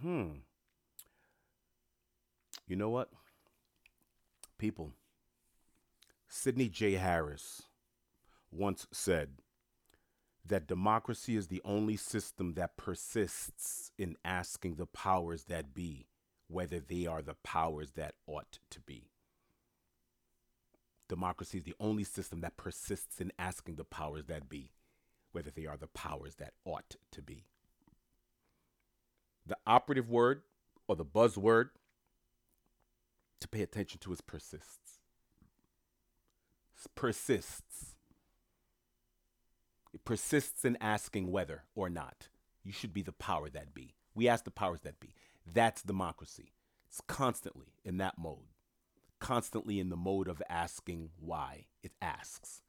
Hmm. You know what? People, Sidney J. Harris once said that democracy is the only system that persists in asking the powers that be whether they are the powers that ought to be. Democracy is the only system that persists in asking the powers that be whether they are the powers that ought to be. The operative word or the buzzword to pay attention to is persists. Persists. It persists in asking whether or not you should be the power that be. We ask the powers that be. That's democracy. It's constantly in that mode, constantly in the mode of asking why. It asks.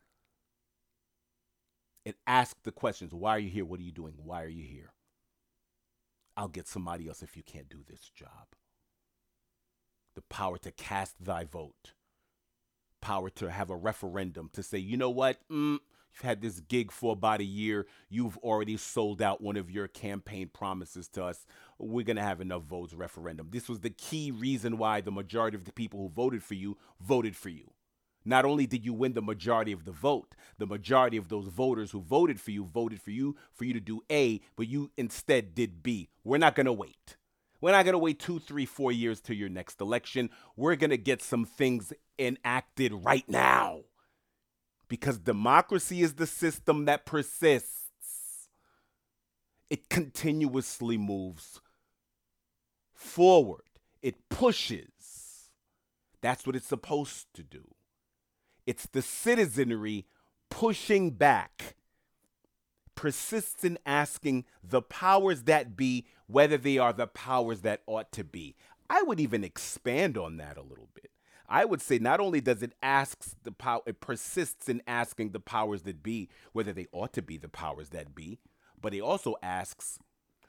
It asks the questions Why are you here? What are you doing? Why are you here? I'll get somebody else if you can't do this job. The power to cast thy vote, power to have a referendum to say, you know what? Mm, you've had this gig for about a year. You've already sold out one of your campaign promises to us. We're going to have enough votes referendum. This was the key reason why the majority of the people who voted for you voted for you. Not only did you win the majority of the vote, the majority of those voters who voted for you voted for you for you to do A, but you instead did B. We're not going to wait. We're not going to wait two, three, four years to your next election. We're going to get some things enacted right now. Because democracy is the system that persists, it continuously moves forward, it pushes. That's what it's supposed to do. It's the citizenry pushing back, persists in asking the powers that be whether they are the powers that ought to be. I would even expand on that a little bit. I would say not only does it asks the power, it persists in asking the powers that be whether they ought to be the powers that be, but it also asks,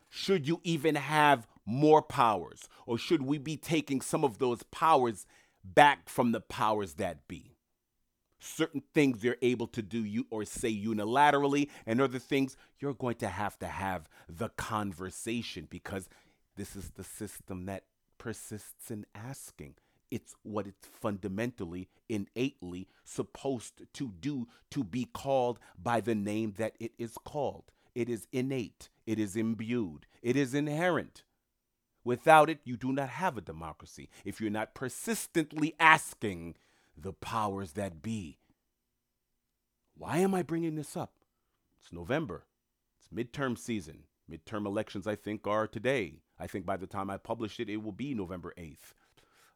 should you even have more powers, or should we be taking some of those powers back from the powers that be? Certain things you're able to do you or say unilaterally and other things you're going to have to have the conversation because this is the system that persists in asking. It's what it's fundamentally innately supposed to do to be called by the name that it is called. It is innate. It is imbued. It is inherent. Without it you do not have a democracy. If you're not persistently asking the powers that be. Why am I bringing this up? It's November. It's midterm season. Midterm elections, I think, are today. I think by the time I publish it, it will be November 8th.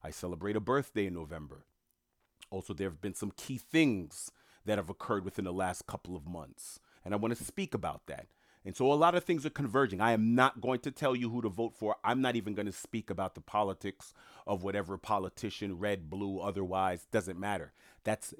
I celebrate a birthday in November. Also, there have been some key things that have occurred within the last couple of months, and I want to speak about that. And so a lot of things are converging. I am not going to tell you who to vote for. I'm not even going to speak about the politics of whatever politician, red, blue, otherwise, doesn't matter. That's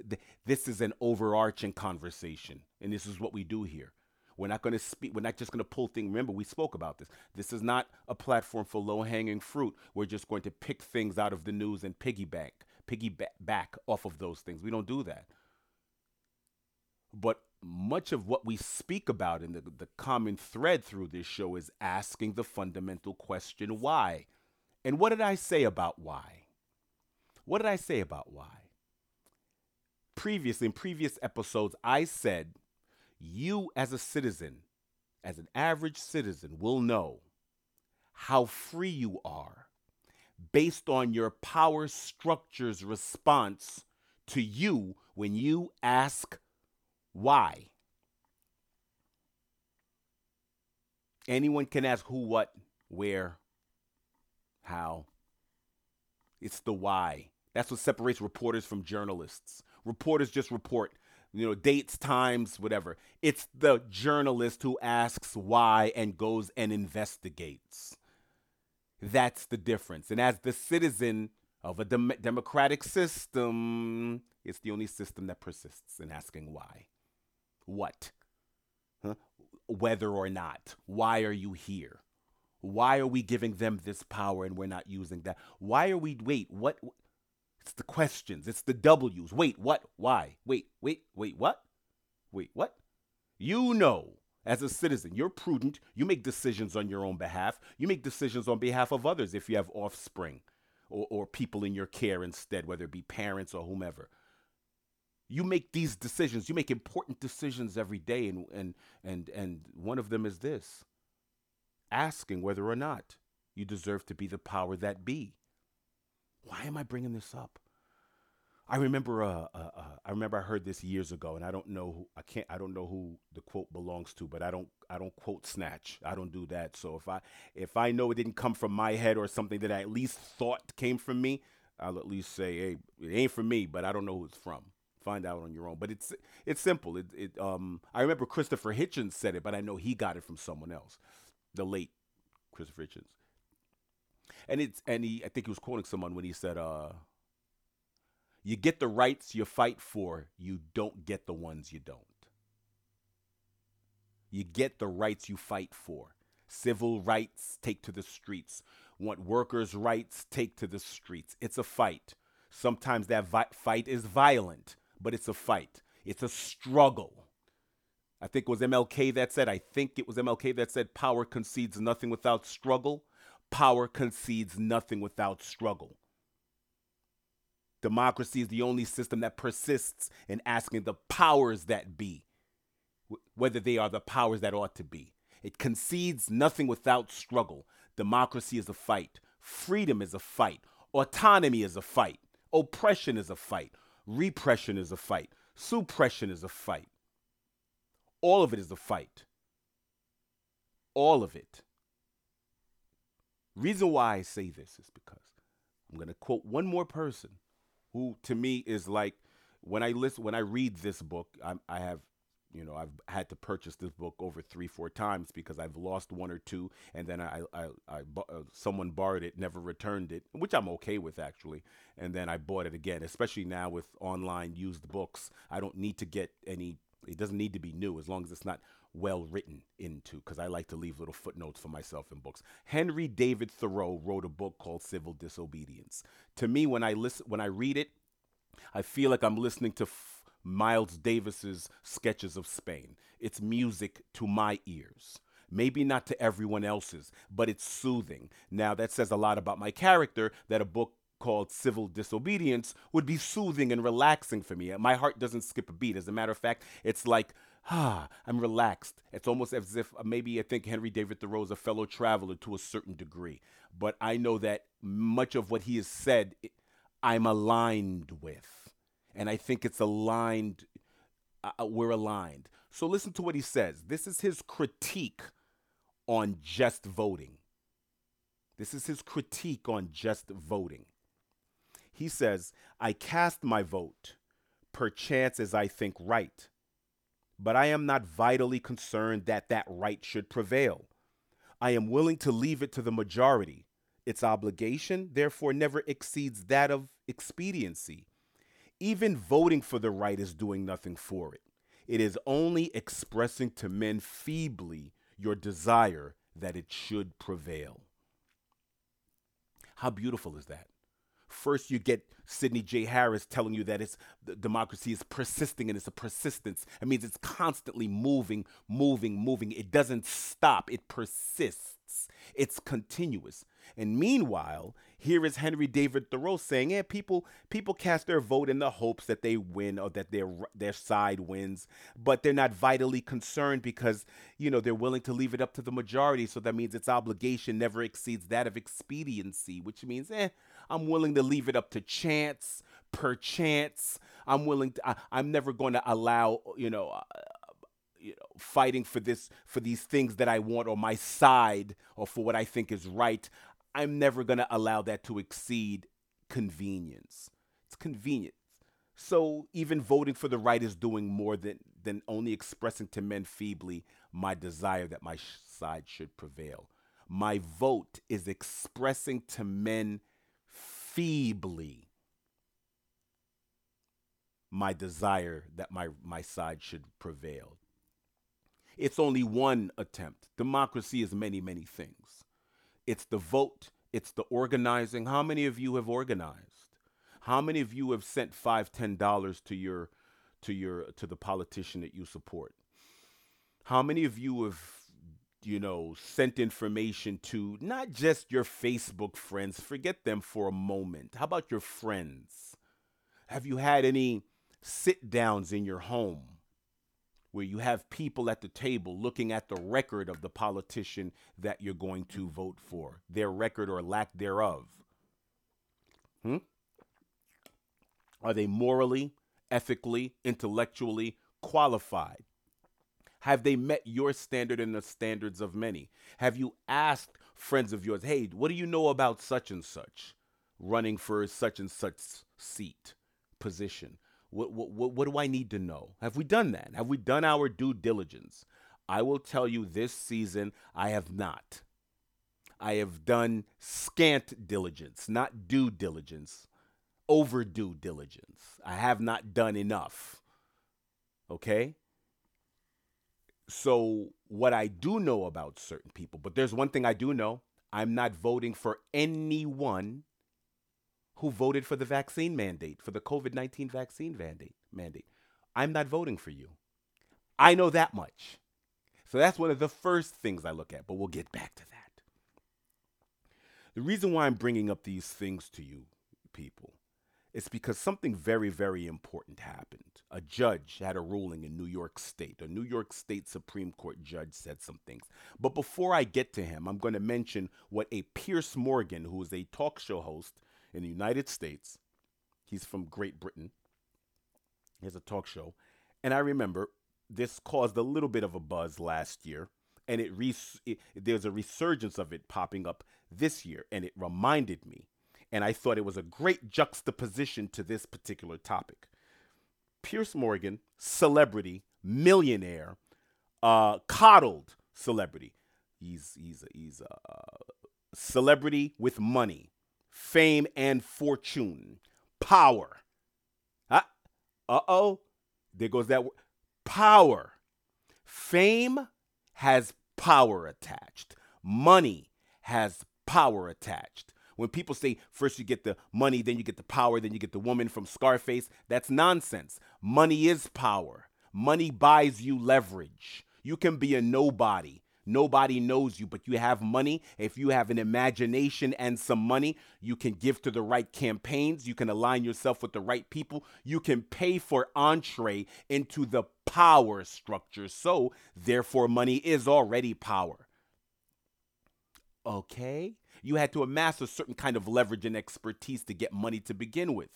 this is an overarching conversation, and this is what we do here. We're not going to speak. We're not just going to pull things. Remember, we spoke about this. This is not a platform for low-hanging fruit. We're just going to pick things out of the news and piggyback, piggyback off of those things. We don't do that. But much of what we speak about in the, the common thread through this show is asking the fundamental question why. And what did I say about why? What did I say about why? Previously, in previous episodes, I said you as a citizen, as an average citizen, will know how free you are based on your power structure's response to you when you ask why? Anyone can ask who, what, where, how. It's the why. That's what separates reporters from journalists. Reporters just report, you know, dates, times, whatever. It's the journalist who asks why and goes and investigates. That's the difference. And as the citizen of a dem- democratic system, it's the only system that persists in asking why what? Huh? Whether or not. Why are you here? Why are we giving them this power and we're not using that? Why are we, wait, what? It's the questions, it's the W's. Wait, what? Why? Wait, wait, wait, what? Wait, what? You know As a citizen, you're prudent. You make decisions on your own behalf. You make decisions on behalf of others if you have offspring or, or people in your care instead, whether it be parents or whomever. You make these decisions. You make important decisions every day, and and and and one of them is this: asking whether or not you deserve to be the power that be. Why am I bringing this up? I remember, uh, uh, uh, I remember I heard this years ago, and I don't know, who, I can't, I don't know who the quote belongs to, but I don't, I don't quote snatch. I don't do that. So if I, if I know it didn't come from my head or something that I at least thought came from me, I'll at least say, hey, it ain't from me, but I don't know who it's from. Find out on your own. But it's, it's simple. It, it, um, I remember Christopher Hitchens said it, but I know he got it from someone else, the late Christopher Hitchens. And it's, and he, I think he was quoting someone when he said, uh you get the rights you fight for, you don't get the ones you don't. You get the rights you fight for. Civil rights, take to the streets. Want workers' rights, take to the streets. It's a fight. Sometimes that vi- fight is violent, but it's a fight. It's a struggle. I think it was MLK that said, I think it was MLK that said, power concedes nothing without struggle. Power concedes nothing without struggle. Democracy is the only system that persists in asking the powers that be whether they are the powers that ought to be. It concedes nothing without struggle. Democracy is a fight. Freedom is a fight. Autonomy is a fight. Oppression is a fight. Repression is a fight. Suppression is a fight. All of it is a fight. All of it. Reason why I say this is because I'm going to quote one more person who to me is like when I listen when I read this book, i I have you know I've had to purchase this book over three four times because I've lost one or two, and then I I, I uh, someone borrowed it, never returned it, which I'm okay with actually, and then I bought it again. Especially now with online used books, I don't need to get any. It doesn't need to be new as long as it's not well written into because I like to leave little footnotes for myself in books. Henry David Thoreau wrote a book called Civil Disobedience. To me, when I listen, when I read it, I feel like I'm listening to F- Miles Davis's sketches of Spain. It's music to my ears. Maybe not to everyone else's, but it's soothing. Now, that says a lot about my character that a book called Civil Disobedience would be soothing and relaxing for me. My heart doesn't skip a beat. As a matter of fact, it's like ah, I'm relaxed. It's almost as if uh, maybe I think Henry David Thoreau is a fellow traveler to a certain degree. But I know that much of what he has said, I'm aligned with. And I think it's aligned, uh, uh, we're aligned. So listen to what he says. This is his critique on just voting. This is his critique on just voting. He says, I cast my vote, perchance as I think right but I am not vitally concerned that that right should prevail. I am willing to leave it to the majority. Its obligation, therefore, never exceeds that of expediency. Even voting for the right is doing nothing for it. It is only expressing to men feebly your desire that it should prevail. How beautiful is that? First, you get Sidney J. Harris telling you that it's democracy is persisting and it's a persistence. It means it's constantly moving, moving, moving. It doesn't stop. It persists. It's continuous. And meanwhile, here is Henry David Thoreau saying, "Yeah, people people cast their vote in the hopes that they win or that their their side wins, but they're not vitally concerned because you know they're willing to leave it up to the majority. So that means its obligation never exceeds that of expediency, which means, eh, I'm willing to leave it up to chance, perchance. I'm willing to. I, am never going to allow you know." Uh, you know, fighting for this for these things that I want or my side or for what I think is right. I'm never going to allow that to exceed convenience. It's convenient. So even voting for the right is doing more than than only expressing to men feebly my desire that my side should prevail. My vote is expressing to men feebly my desire that my, my side should prevail. It's only one attempt. Democracy is many, many things. It's the vote, it's the organizing. How many of you have organized? How many of you have sent five, ten dollars to your to your to the politician that you support? How many of you have, you know, sent information to not just your Facebook friends, forget them for a moment. How about your friends? Have you had any sit downs in your home where you have people at the table looking at the record of the politician that you're going to vote for, their record or lack thereof? Hmm? Are they morally, ethically, intellectually qualified? Have they met your standard and the standards of many? Have you asked friends of yours, hey, what do you know about such and such running for such and such seat, position? What, what, what, do I need to know? Have we done that? Have we done our due diligence? I will tell you this season, I have not. I have done scant diligence, not due diligence, overdue diligence. I have not done enough. Okay? So, what I do know about certain people, but there's one thing I do know I'm not voting for anyone who voted for the vaccine mandate, for the COVID 19 vaccine mandate, mandate. I'm not voting for you. I know that much. So that's one of the first things I look at, but we'll get back to that. The reason why I'm bringing up these things to you, people, it's because something very, very important happened. A judge had a ruling in New York State. A New York State Supreme Court judge said some things. But before I get to him, I'm going to mention what a Piers Morgan, who is a talk show host in the United States, he's from Great Britain, he has a talk show. And I remember this caused a little bit of a buzz last year. And it, res- it there's a resurgence of it popping up this year. And it reminded me and I thought it was a great juxtaposition to this particular topic. Piers Morgan, celebrity, millionaire, uh, coddled celebrity. He's he's a, he's a celebrity with money, fame and fortune, power. Uh oh, there goes that word. Power. Fame has power attached. Money has power attached. When people say first you get the money, then you get the power, then you get the woman from Scarface, that's nonsense. Money is power. Money buys you leverage. You can be a nobody. Nobody knows you, but you have money. If you have an imagination and some money, you can give to the right campaigns. You can align yourself with the right people. You can pay for entree into the power structure. So, therefore, money is already power. Okay? you had to amass a certain kind of leverage and expertise to get money to begin with.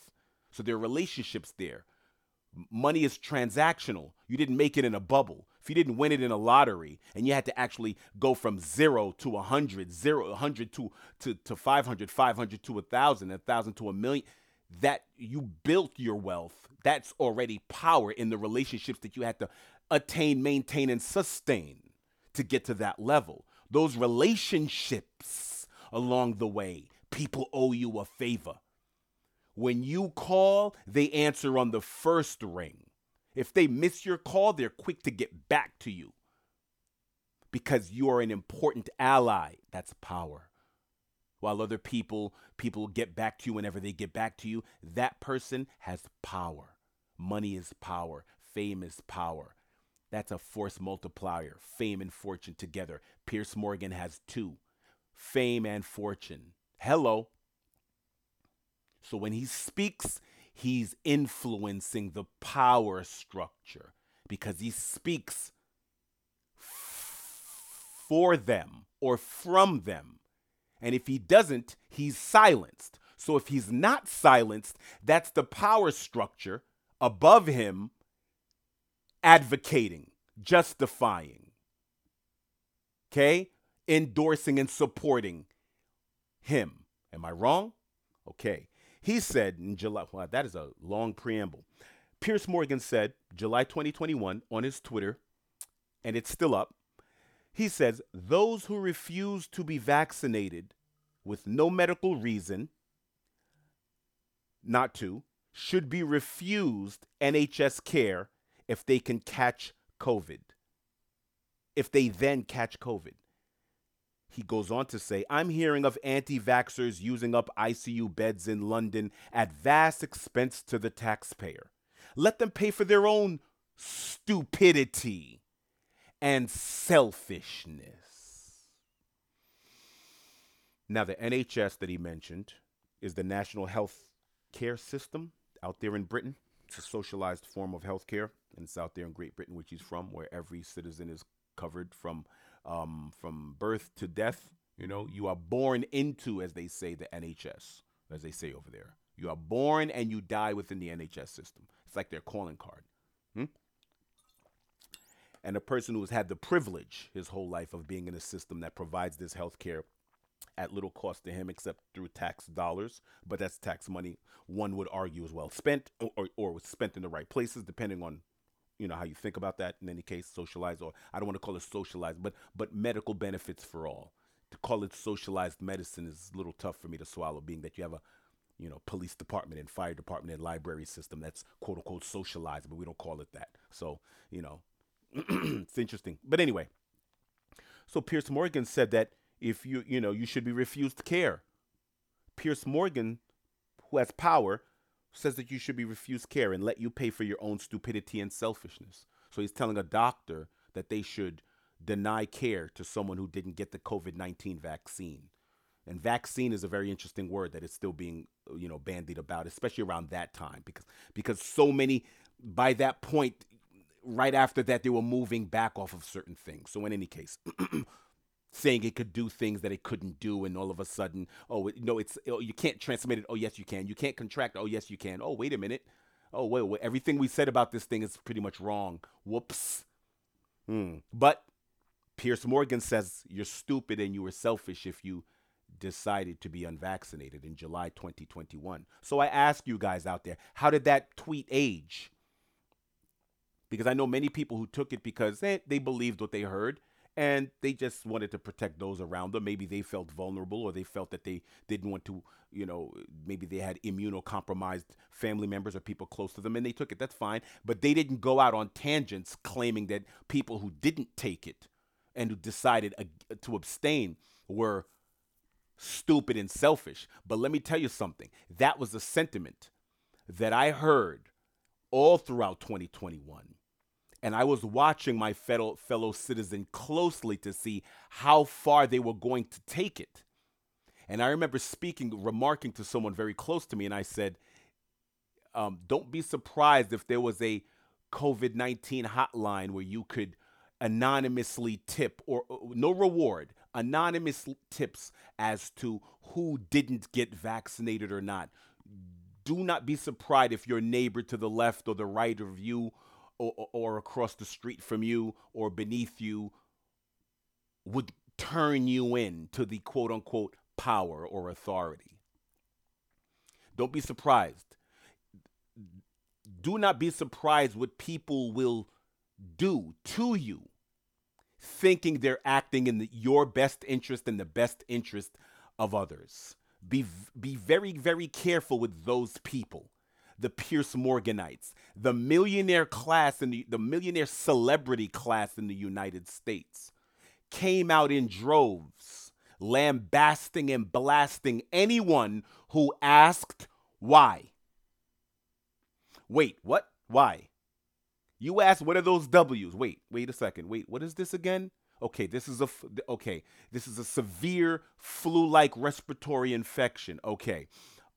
So there are relationships there. Money is transactional. You didn't make it in a bubble. If you didn't win it in a lottery and you had to actually go from zero to 100, zero, 100 to, to, to 500, 500 to 1,000, 1,000 to a million, that you built your wealth, that's already power in the relationships that you had to attain, maintain, and sustain to get to that level. Those relationships along the way. People owe you a favor. When you call, they answer on the first ring. If they miss your call, they're quick to get back to you because you are an important ally. That's power. While other people people get back to you whenever they get back to you, that person has power. Money is power. Fame is power. That's a force multiplier. Fame and fortune together. Piers Morgan has two fame, and fortune. Hello. So when he speaks, he's influencing the power structure because he speaks for them or from them. And if he doesn't, he's silenced. So if he's not silenced, that's the power structure above him advocating, justifying. Okay? endorsing and supporting him. Am I wrong? Okay. He said in July, wow, that is a long preamble. Piers Morgan said, July 2021, on his Twitter, and it's still up. He says, Those who refuse to be vaccinated with no medical reason not to should be refused NHS care if they can catch COVID. If they then catch COVID. He goes on to say, I'm hearing of anti vaxxers using up ICU beds in London at vast expense to the taxpayer. Let them pay for their own stupidity. and selfishness. Now, the NHS that he mentioned is the National Health Care System out there in Britain. It's a socialized form of health care, and it's out there in Great Britain, which he's from, where every citizen is covered from um, from birth to death. You know, you are born into, as they say, the NHS, as they say over there. You are born and you die within the NHS system. It's like their calling card. Hmm? And a person who has had the privilege his whole life of being in a system that provides this health care at little cost to him except through tax dollars, but that's tax money one would argue is well spent or, or was spent in the right places, depending on you know how you think about that in any case socialized or i don't want to call it socialized but but medical benefits for all. To call it socialized medicine is a little tough for me to swallow being that you have a you know police department and fire department and library system that's quote unquote socialized but we don't call it that. So you know it's interesting. But anyway so piers morgan said that if you you know you should be refused care. piers Morgan, who has power, says that you should be refused care and let you pay for your own stupidity and selfishness. So he's telling a doctor that they should deny care to someone who didn't get the COVID-19 vaccine. And vaccine is a very interesting word that is still being, you know, bandied about, especially around that time, because because so many by that point, right after that, they were moving back off of certain things. So in any case, saying it could do things that it couldn't do and all of a sudden oh no it's oh, you can't transmit it oh yes you can. You can't contract oh yes you can. Oh wait a minute. Oh wait, wait everything we said about this thing is pretty much wrong. Whoops. Hmm. but piers morgan says you're stupid and you were selfish if you decided to be unvaccinated in july 2021 so i ask you guys out there how did that tweet age? Because i know many people who took it because they, they believed what they heard and they just wanted to protect those around them. Maybe they felt vulnerable or they felt that they didn't want to, you know, maybe they had immunocompromised family members or people close to them and they took it. That's fine. But they didn't go out on tangents claiming that people who didn't take it and who decided to abstain were stupid and selfish. But let me tell you something that was a sentiment that I heard all throughout 2021 and I was watching my fellow fellow citizen closely to see how far they were going to take it. And I remember speaking, remarking to someone very close to me, and I said, um, "Don't be surprised if there was a COVID nineteen hotline where you could anonymously tip or uh, no reward, anonymous tips as to who didn't get vaccinated or not." Do not be surprised if your neighbor to the left or the right of you or, or across the street from you or beneath you would turn you in to the quote unquote power or authority. Don't be surprised. Do not be surprised what people will do to you, thinking they're acting in the, your best interest and the best interest of others. Be, be very, very careful with those people the Piers Morganites, the millionaire class and the, the millionaire celebrity class in the United States came out in droves, lambasting and blasting anyone who asked why. Wait, what? Why? You asked what are those W's? Wait, wait a second. Wait, what is this again? Okay, this is a okay, this is a severe flu-like respiratory infection. Okay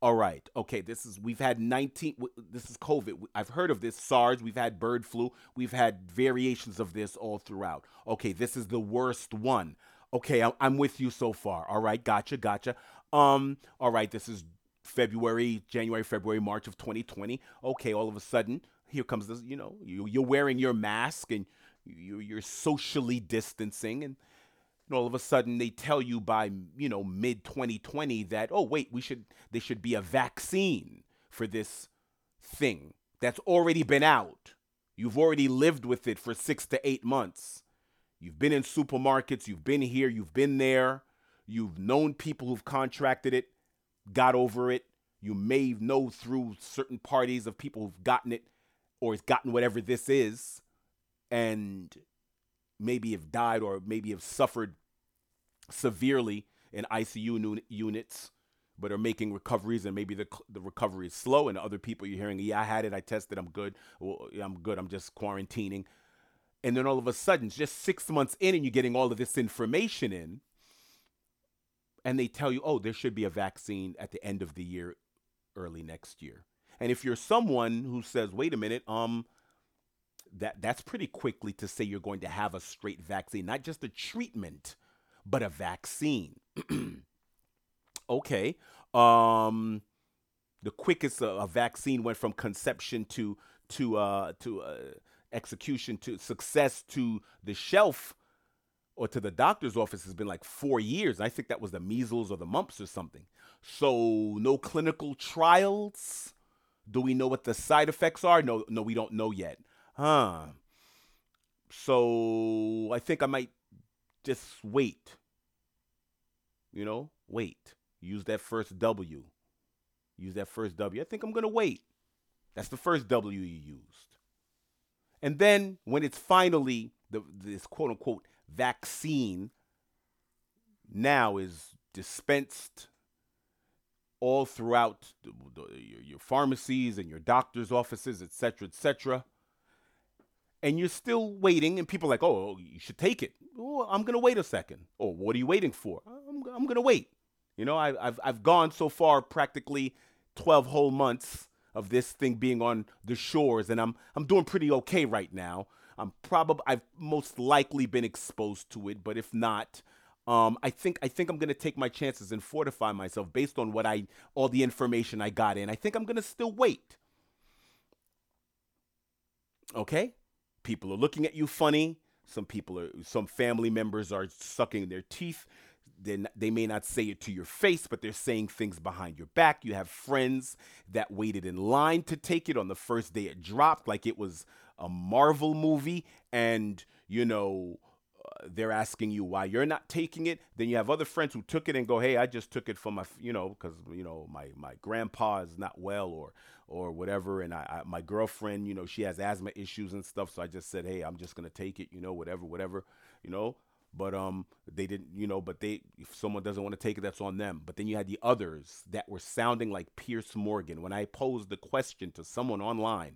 all right, okay, this is, we've had 19, this is COVID. I've heard of this, SARS, we've had bird flu, we've had variations of this all throughout. Okay, this is the worst one. Okay, I'm with you so far. All right, gotcha, gotcha. Um, all right, this is February, January, February, March of 2020. Okay, all of a sudden, here comes this, you know, you, you're wearing your mask and you, you're socially distancing and and all of a sudden they tell you by you know mid 2020 that oh wait we should there should be a vaccine for this thing that's already been out. You've already lived with it for 6 to 8 months. You've been in supermarkets you've been here you've been there. You've known people who've contracted it got over it. You may know through certain parties of people who've gotten it or has gotten whatever this is. And maybe have died or maybe have suffered severely in ICU units, but are making recoveries, and maybe the the recovery is slow. And other people you're hearing, yeah, I had it, I tested, I'm good. Well, I'm good. I'm just quarantining. And then all of a sudden, just six months in, and you're getting all of this information in, and they tell you, oh, there should be a vaccine at the end of the year, early next year. And if you're someone who says, wait a minute, um, that that's pretty quickly to say you're going to have a straight vaccine, not just a treatment, but a vaccine. okay. Um, the quickest a, a, vaccine went from conception to to uh, to uh, execution to success to the shelf or to the doctor's office has been like four years. I think that was the measles or the mumps or something. So no clinical trials. Do we know what the side effects are? No, no, we don't know yet. Huh. So I think I might just wait. You know, wait. Use that first W. Use that first W. I think I'm going to wait. That's the first W you used. And then when it's finally the, this quote unquote vaccine now is dispensed all throughout the, the, your, your, pharmacies and your doctor's offices, et cetera, et cetera. And you're still waiting, and people are like, oh, you should take it. Oh, I'm going to wait a second. Or oh, what are you waiting for? I'm, I'm going to wait. You know, I, I've, I've gone so far practically 12 whole months of this thing being on the shores, and I'm, I'm doing pretty okay right now. I'm probably, I've most likely been exposed to it, but if not, um, I think I think I'm gonna take my chances and fortify myself based on what I all the information I got in. I think I'm gonna still wait. Okay, people are looking at you funny. Some people are some family members are sucking their teeth. They they may not say it to your face, but they're saying things behind your back. You have friends that waited in line to take it on the first day it dropped, like it was a Marvel movie, and you know they're asking you why you're not taking it. Then you have other friends who took it and go, "Hey, I just took it for my, you know, because you know my my grandpa is not well or or whatever, and I, I, my girlfriend, you know, she has asthma issues and stuff, so I just said, hey, I'm just gonna take it, you know, whatever, whatever, you know." But um, they didn't, you know. But they, if someone doesn't want to take it, that's on them. But then you had the others that were sounding like Piers Morgan. When I posed the question to someone online,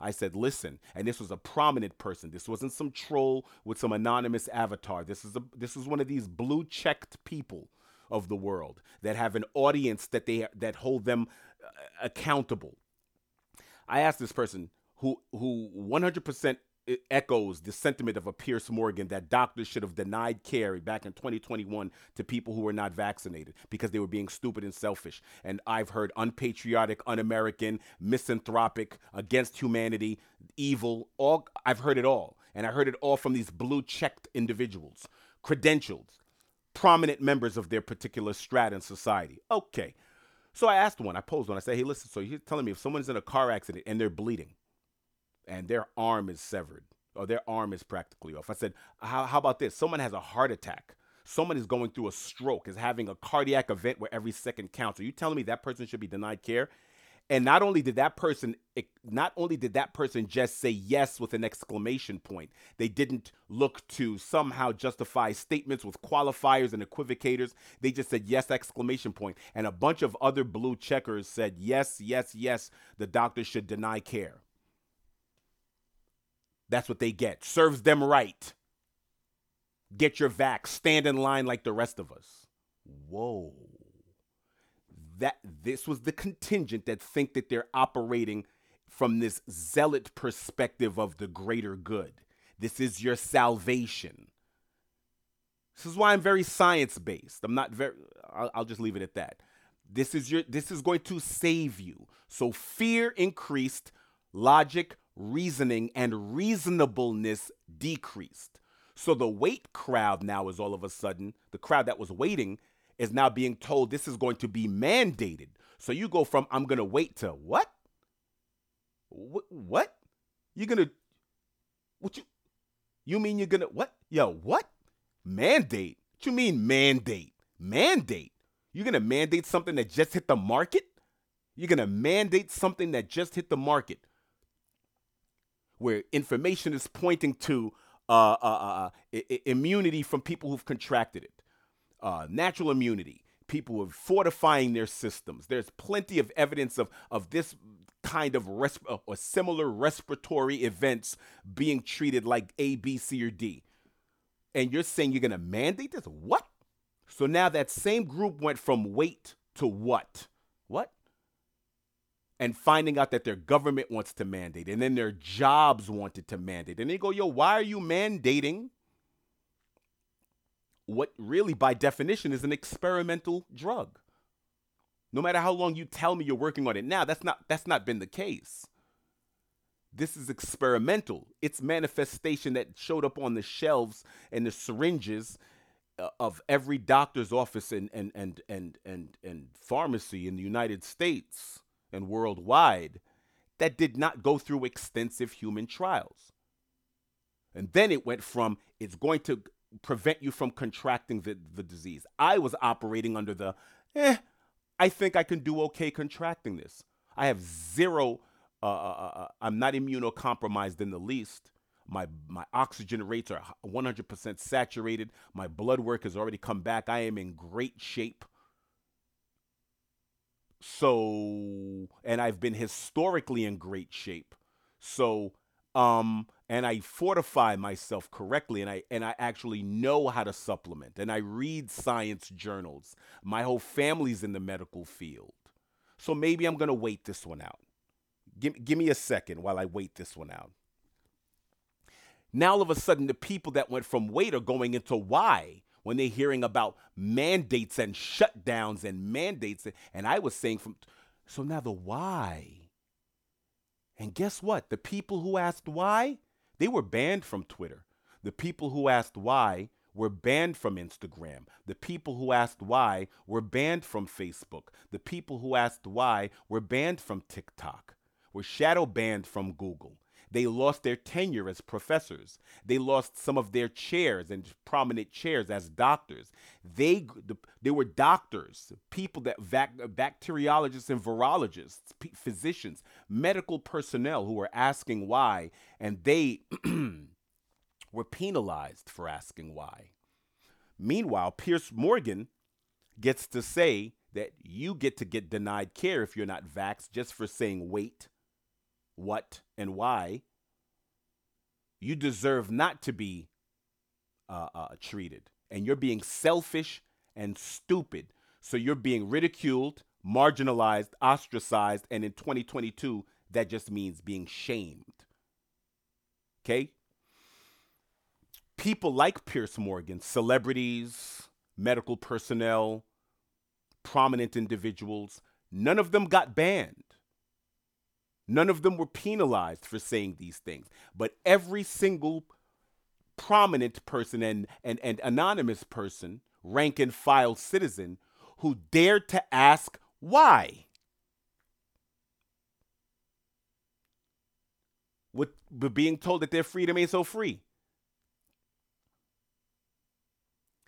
I said, listen, and this was a prominent person. This wasn't some troll with some anonymous avatar. This is a this is one of these blue checked people of the world that have an audience that they that hold them uh, accountable. I asked this person who who 100% it echoes the sentiment of a Piers Morgan that doctors should have denied care back in 2021 to people who were not vaccinated because they were being stupid and selfish. And I've heard unpatriotic, un-American, misanthropic, against humanity, evil. All I've heard it all, and I heard it all from these blue-checked individuals, credentialed, prominent members of their particular strata in society. Okay. So I asked one, I posed one. I said, "Hey, listen. So you're telling me if someone's in a car accident and they're bleeding?" And their arm is severed or their arm is practically off. I said, how, how about this? Someone has a heart attack. Someone is going through a stroke, is having a cardiac event where every second counts. Are you telling me that person should be denied care? And not only did that person not only did that person just say yes with an exclamation point, they didn't look to somehow justify statements with qualifiers and equivocators. They just said yes exclamation point. And a bunch of other blue checkers said yes, yes, yes, the doctor should deny care. That's what they get. Serves them right. Get your vax. Stand in line like the rest of us. Whoa. That this was the contingent that think that they're operating from this zealot perspective of the greater good. This is your salvation. This is why I'm very science based. I'm not very I'll, I'll just leave it at that. This is your this is going to save you. So fear increased, logic reasoning and reasonableness decreased. So the wait crowd now is all of a sudden, the crowd that was waiting is now being told this is going to be mandated. So you go from I'm going to wait to what? What? What? You're going to what you you mean you're going to what? Yo, what? Mandate? What you mean mandate? Mandate? You're going to mandate something that just hit the market? You're going to mandate something that just hit the market where information is pointing to uh, uh, uh, uh immunity from people who've contracted it, uh, natural immunity, people are fortifying their systems. There's plenty of evidence of, of this kind of uh, or similar respiratory events being treated like A, B, C, or D. And you're saying you're going to mandate this? What? So now that same group went from wait to what? What? And finding out that their government wants to mandate, and then their jobs wanted to mandate. And they go, yo, why are you mandating what really, by definition, is an experimental drug? No matter how long you tell me you're working on it now, that's not that's not been the case. This is experimental. It's manifestation that showed up on the shelves and the syringes uh, of every doctor's office and and and and and and pharmacy in the United States and worldwide that did not go through extensive human trials. And then it went from it's going to prevent you from contracting the, the disease. I was operating under the eh, I think I can do okay contracting this. I have zero, uh, uh, uh, uh I'm not immunocompromised in the least. My, my oxygen rates are 100% saturated. My blood work has already come back. I am in great shape. So, and I've been historically in great shape. So, um, and I fortify myself correctly and I and I actually know how to supplement and I read science journals. My whole family's in the medical field. So maybe I'm going to wait this one out. Give, give me a second while I wait this one out. Now all of a sudden the people that went from wait are going into why when they're hearing about mandates and shutdowns and mandates and I was saying from so now the why. And guess what? The people who asked why they were banned from Twitter. The people who asked why were banned from Instagram. The people who asked why were banned from Facebook. The people who asked why were banned from TikTok, were shadow banned from Google. They lost their tenure as professors. They lost some of their chairs and prominent chairs as doctors. They, they were doctors, people that vac- bacteriologists and virologists, p- physicians, medical personnel who were asking why, and they were penalized for asking why. Meanwhile, Piers Morgan gets to say that you get to get denied care if you're not vaxxed just for saying wait what, and why, you deserve not to be uh, uh, treated. And you're being selfish and stupid. So you're being ridiculed, marginalized, ostracized, and in 2022, that just means being shamed. Okay? People like Piers Morgan, celebrities, medical personnel, prominent individuals, none of them got banned. None of them were penalized for saying these things. But every single prominent person and, and, and anonymous person, rank and file citizen, who dared to ask why. With being told that their freedom ain't so free.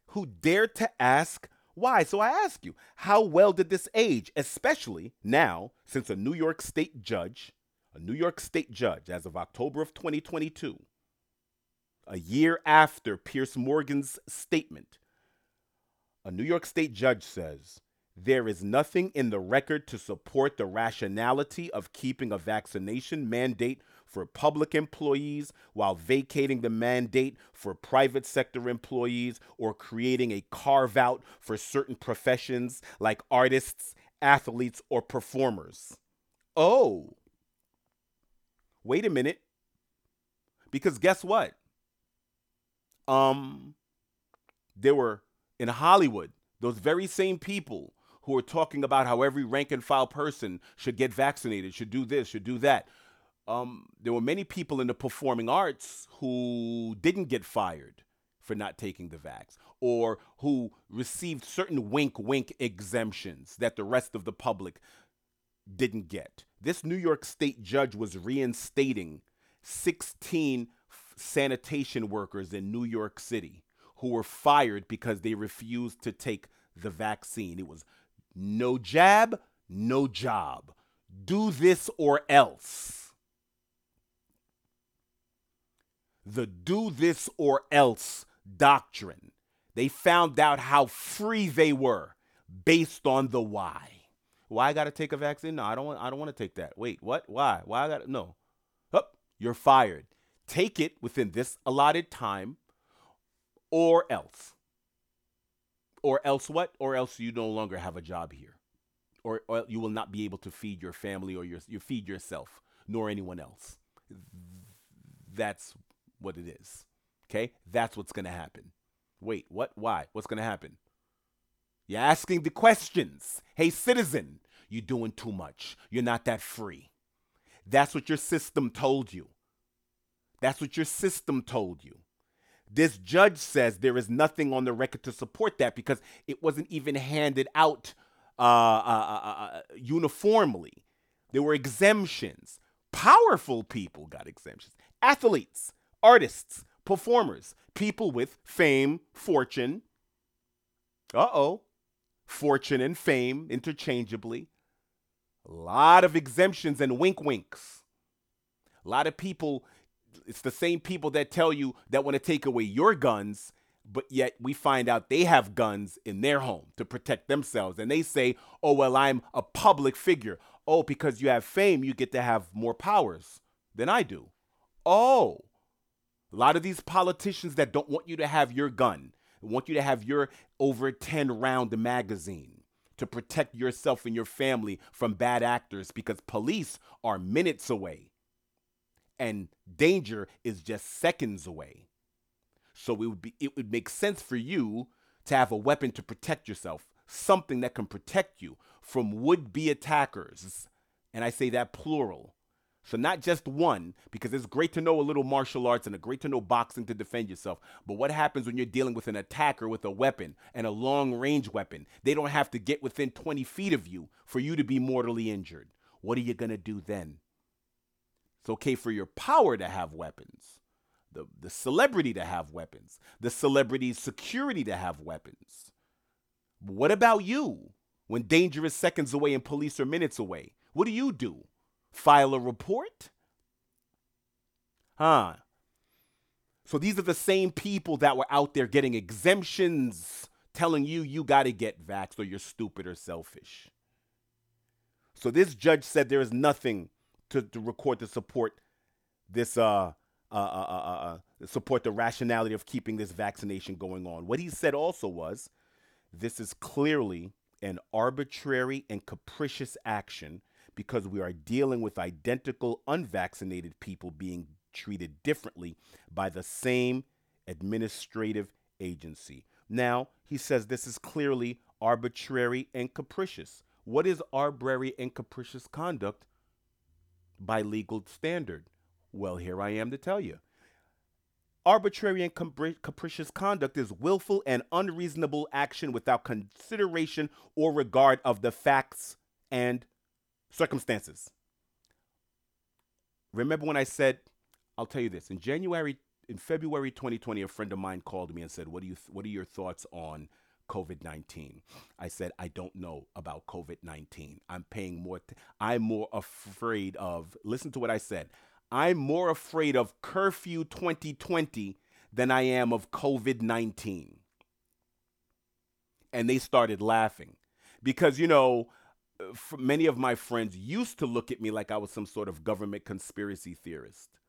Who dared to ask why? So I ask you, how well did this age, especially now, since a New York State judge, a New York State judge, as of October of 2022, a year after Piers Morgan's statement, a New York State judge says, there is nothing in the record to support the rationality of keeping a vaccination mandate for public employees while vacating the mandate for private sector employees or creating a carve out for certain professions like artists, athletes, or performers. Oh, wait a minute. Because guess what? Um, there were in Hollywood, those very same people who are talking about how every rank and file person should get vaccinated, should do this, should do that um, there were many people in the performing arts who didn't get fired for not taking the vax or who received certain wink wink exemptions that the rest of the public didn't get. This New York State judge was reinstating 16 sanitation workers in New York City who were fired because they refused to take the vaccine. It was no jab, no job. Do this or else. the do this or else doctrine. They found out how free they were based on the why. Why I gotta take a vaccine? No, I don't want. I don't want to take that. Wait, what? Why? Why I got to no? Up, you're fired. Take it within this allotted time, or else. Or else what? Or else you no longer have a job here, or, or you will not be able to feed your family or your you feed yourself nor anyone else. That's what it is. Okay, that's what's gonna happen. Wait, what? Why? What's gonna happen? You're asking the questions. Hey, citizen, you're doing too much. You're not that free. That's what your system told you. That's what your system told you. This judge says there is nothing on the record to support that because it wasn't even handed out uh, uh, uh, uh uniformly. There were exemptions. Powerful people got exemptions. Athletes, artists, performers, people with fame, fortune. Uh oh fortune and fame interchangeably. A lot of exemptions and wink winks. A lot of people, it's the same people that tell you that want to take away your guns, but yet we find out they have guns in their home to protect themselves. And they say, oh, well, I'm a public figure. Oh, because you have fame, you get to have more powers than I do. Oh, a lot of these politicians that don't want you to have your gun, want you to have your over 10 round magazine to protect yourself and your family from bad actors because police are minutes away and danger is just seconds away. So it would be it would make sense for you to have a weapon to protect yourself, something that can protect you from would-be attackers. And I say that plural so not just one, because it's great to know a little martial arts and a great to know boxing to defend yourself. But what happens when you're dealing with an attacker with a weapon and a long range weapon? They don't have to get within 20 feet of you for you to be mortally injured. What are you gonna do then? It's okay for your power to have weapons, the, the celebrity to have weapons, the celebrity's security to have weapons. But what about you when danger is seconds away and police are minutes away? What do you do? file a report? Huh. So these are the same people that were out there getting exemptions telling you you got to get vaxxed or you're stupid or selfish. So this judge said there is nothing to, to record to support this uh uh, uh, uh, uh, support the rationality of keeping this vaccination going on. What he said also was this is clearly an arbitrary and capricious action because we are dealing with identical unvaccinated people being treated differently by the same administrative agency. Now, he says this is clearly arbitrary and capricious. What is arbitrary and capricious conduct by legal standard? Well, here I am to tell you. Arbitrary and capricious conduct is willful and unreasonable action without consideration or regard of the facts and circumstances. Remember when I said, I'll tell you this, in January, in February 2020, a friend of mine called me and said, what, do you th- what are your thoughts on COVID 19? I said, I don't know about COVID 19. I'm paying more, t- I'm more afraid of, listen to what I said, I'm more afraid of curfew 2020 than I am of COVID 19. And they started laughing because, you know, many of my friends used to look at me like I was some sort of government conspiracy theorist.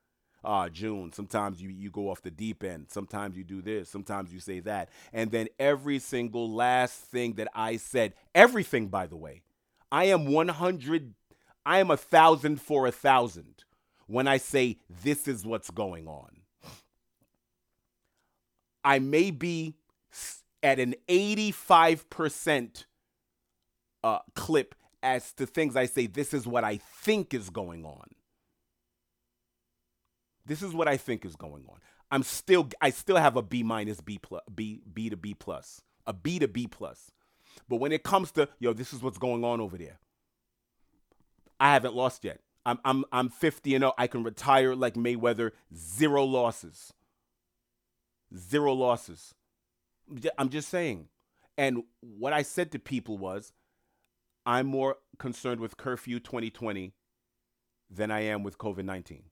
Ah, June, sometimes you, you go off the deep end. Sometimes you do this. Sometimes you say that. And then every single last thing that I said, everything, by the way, I am 100, I am a thousand for a thousand when I say this is what's going on. I may be at an 85% uh, clip as to things I say, this is what I think is going on. This is what I think is going on. I'm still I still have a B minus B plus B B to B plus. A B to B plus. But when it comes to, yo, this is what's going on over there. I haven't lost yet. I'm I'm I'm 50 and 0. I can retire like Mayweather, zero losses. Zero losses. I'm just saying. And what I said to people was, I'm more concerned with curfew 2020 than I am with COVID 19.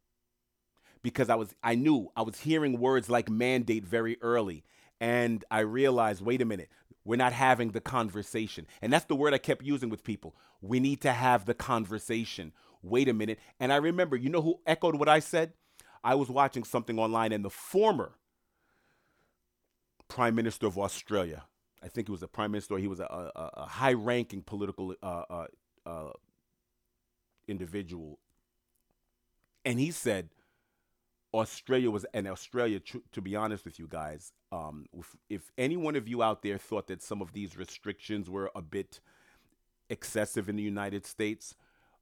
Because I was I knew I was hearing words like mandate very early And I realized, wait a minute, we're not having the conversation. And that's the word I kept using with people. We need to have the conversation. Wait a minute. And I remember, you know who echoed what I said? I was watching something online, and the former Prime Minister of Australia, I think he was a Prime Minister, he was a, a, a high ranking political uh, uh, uh, individual. And he said, Australia was, and Australia, tr- to be honest with you guys, um, if, if any one of you out there thought that some of these restrictions were a bit excessive in the United States,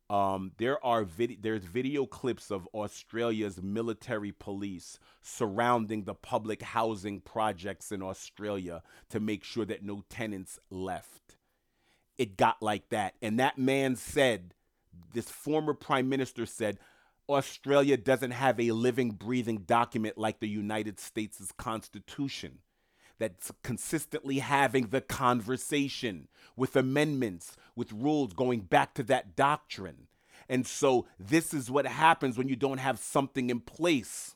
um, there are vid- there's video clips of Australia's military police surrounding the public housing projects in Australia to make sure that no tenants left. It got like that, and that man said, this former prime minister said, Australia doesn't have a living, breathing document like the United States' Constitution that's consistently having the conversation with amendments, with rules going back to that doctrine. And so, this is what happens when you don't have something in place.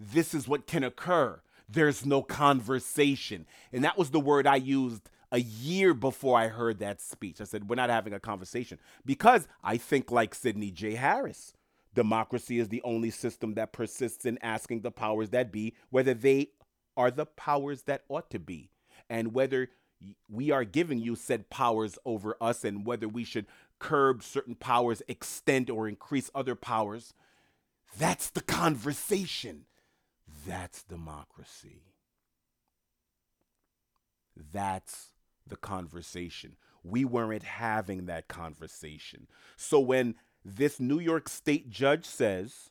This is what can occur. There's no conversation. And that was the word I used a year before I heard that speech. I said, We're not having a conversation because I think, like Sidney J. Harris, democracy is the only system that persists in asking the powers that be whether they are the powers that ought to be and whether we are giving you said powers over us and whether we should curb certain powers, extend or increase other powers. That's the conversation. That's democracy. That's the conversation. We weren't having that conversation. So when this New York State judge says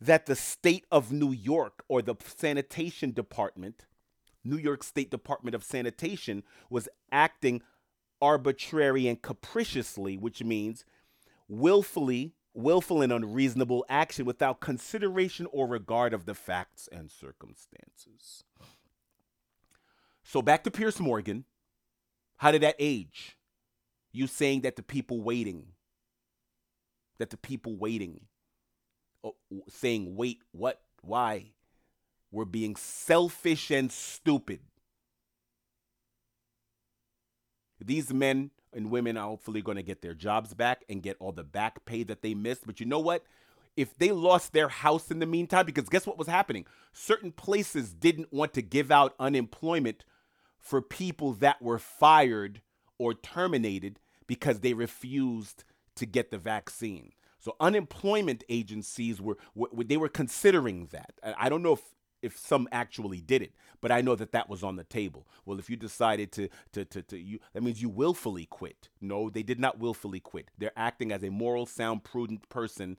that the state of New York or the sanitation department, New York State Department of Sanitation, was acting arbitrary and capriciously, which means willfully, willful and unreasonable action without consideration or regard of the facts and circumstances. So back to Piers Morgan. How did that age? You saying that the people waiting, that the people waiting, oh, saying, wait, what, why? We're being selfish and stupid. These men and women are hopefully going to get their jobs back and get all the back pay that they missed. But you know what? If they lost their house in the meantime, because guess what was happening? Certain places didn't want to give out unemployment for people that were fired or terminated because they refused to get the vaccine. So unemployment agencies were, were they were considering that. I don't know if if some actually did it, but I know that that was on the table. Well, if you decided to to to, to you that means you willfully quit. No, they did not willfully quit. They're acting as a moral, sound, prudent person,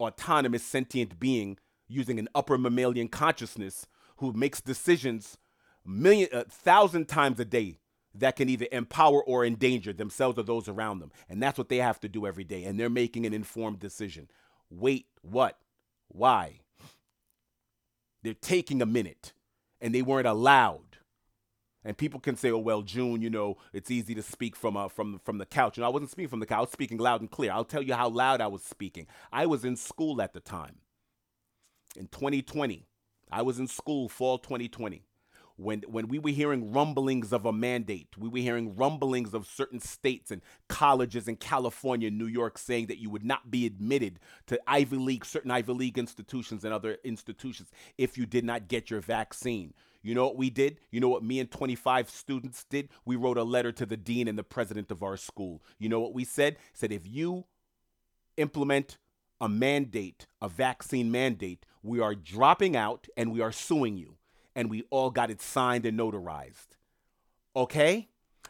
autonomous, sentient being using an upper mammalian consciousness who makes decisions million, a thousand times a day that can either empower or endanger themselves or those around them. And that's what they have to do every day. And they're making an informed decision. Wait, what? Why? They're taking a minute and they weren't allowed. And people can say, "Oh well, June, you know, it's easy to speak from uh, from from the couch." And I wasn't speaking from the couch; I was speaking loud and clear. I'll tell you how loud I was speaking. I was in school at the time. In 2020, I was in school fall 2020 when when we were hearing rumblings of a mandate, we were hearing rumblings of certain states and colleges in California, New York, saying that you would not be admitted to Ivy League, certain Ivy League institutions and other institutions if you did not get your vaccine. You know what we did? You know what me and 25 students did? We wrote a letter to the dean and the president of our school. You know what we said? Said if you implement a mandate, a vaccine mandate, we are dropping out and we are suing you and we all got it signed and notarized. Okay?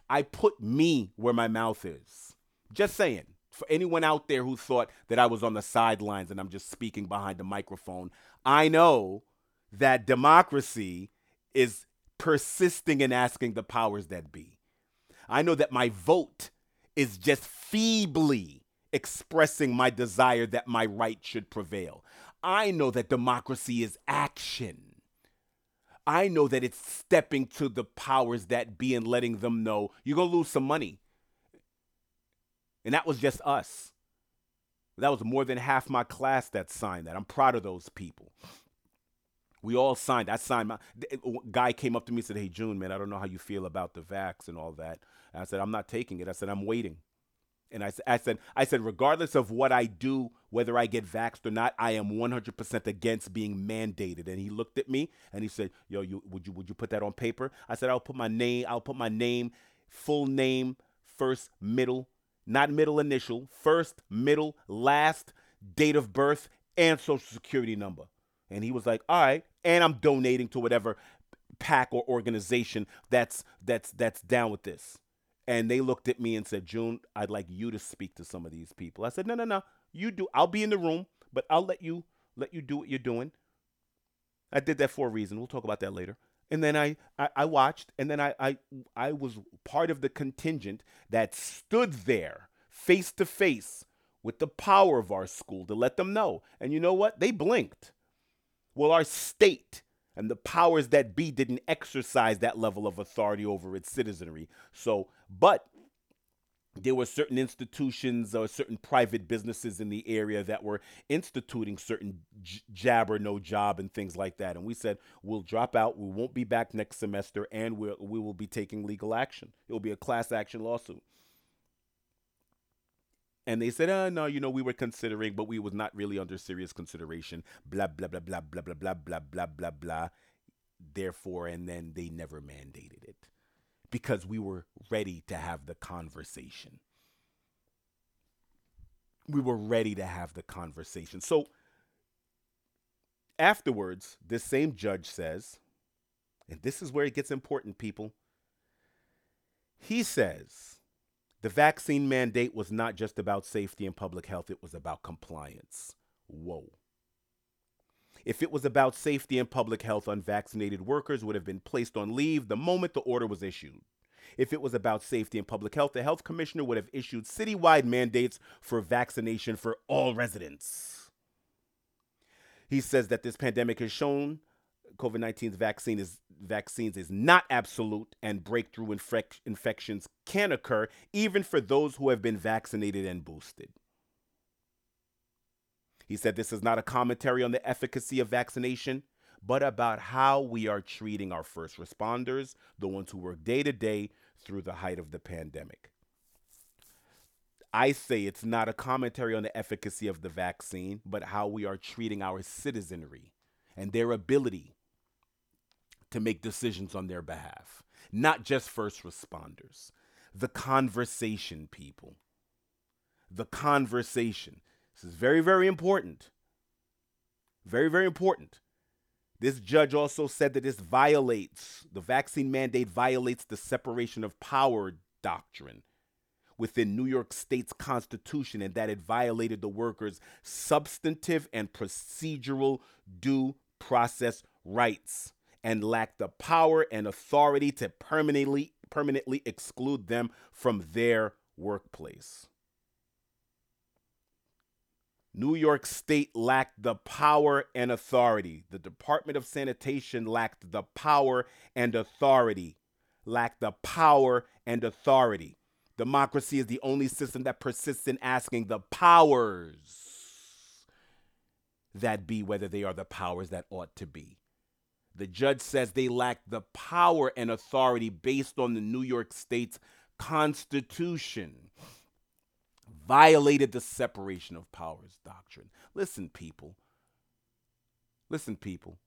I put me where my mouth is. Just saying. For anyone out there who thought that I was on the sidelines and I'm just speaking behind the microphone, I know that democracy is persisting in asking the powers that be. I know that my vote is just feebly expressing my desire that my right should prevail. I know that democracy is action. I know that it's stepping to the powers that be and letting them know you're going to lose some money. And that was just us. That was more than half my class that signed that. I'm proud of those people. We all signed. I signed. My guy came up to me and said, "Hey, June, man, I don't know how you feel about the vax and all that." And I said, "I'm not taking it." I said, "I'm waiting." And I, I said, I said, regardless of what I do, whether I get vaxxed or not, I am 100% against being mandated. And he looked at me and he said, "Yo, you would you would you put that on paper?" I said, "I'll put my name. I'll put my name, full name, first, middle, not middle initial, first, middle, last, date of birth, and social security number." And he was like, "All right," and I'm donating to whatever pack or organization that's that's that's down with this. And they looked at me and said, June, I'd like you to speak to some of these people. I said, No, no, no. You do. I'll be in the room, but I'll let you let you do what you're doing. I did that for a reason. We'll talk about that later. And then I, I, I watched, and then I, I I was part of the contingent that stood there face to face with the power of our school to let them know. And you know what? They blinked. Well, our state and the powers that be didn't exercise that level of authority over its citizenry. So, but there were certain institutions or certain private businesses in the area that were instituting certain j- jab or no job and things like that. And we said, we'll drop out, we won't be back next semester, and we'll, we will be taking legal action. It will be a class action lawsuit. And they said, uh, no, you know, we were considering, but we was not really under serious consideration. Blah, blah, blah, blah, blah, blah, blah, blah, blah, blah, blah. Therefore, and then they never mandated it because we were ready to have the conversation. We were ready to have the conversation. So afterwards, this same judge says, and this is where it gets important, people. He says the vaccine mandate was not just about safety and public health, it was about compliance. Whoa. If it was about safety and public health, unvaccinated workers would have been placed on leave the moment the order was issued. If it was about safety and public health, the health commissioner would have issued citywide mandates for vaccination for all residents. He says that this pandemic has shown COVID 19's vaccine is vaccines is not absolute and breakthrough infec- infections can occur even for those who have been vaccinated and boosted. He said this is not a commentary on the efficacy of vaccination, but about how we are treating our first responders, the ones who work day to day through the height of the pandemic. I say it's not a commentary on the efficacy of the vaccine, but how we are treating our citizenry and their ability to make decisions on their behalf, not just first responders. The conversation, people. The conversation. This is very, very important. Very, very important. This judge also said that this violates, the vaccine mandate violates the separation of power doctrine within New York State's constitution and that it violated the workers' substantive and procedural due process rights and lacked the power and authority to permanently permanently exclude them from their workplace. New York State lacked the power and authority. The Department of Sanitation lacked the power and authority. Lacked the power and authority. Democracy is the only system that persists in asking the powers that be whether they are the powers that ought to be. The judge says they lack the power and authority based on the New York State's Constitution violated the separation of powers doctrine. Listen, people. Listen, people.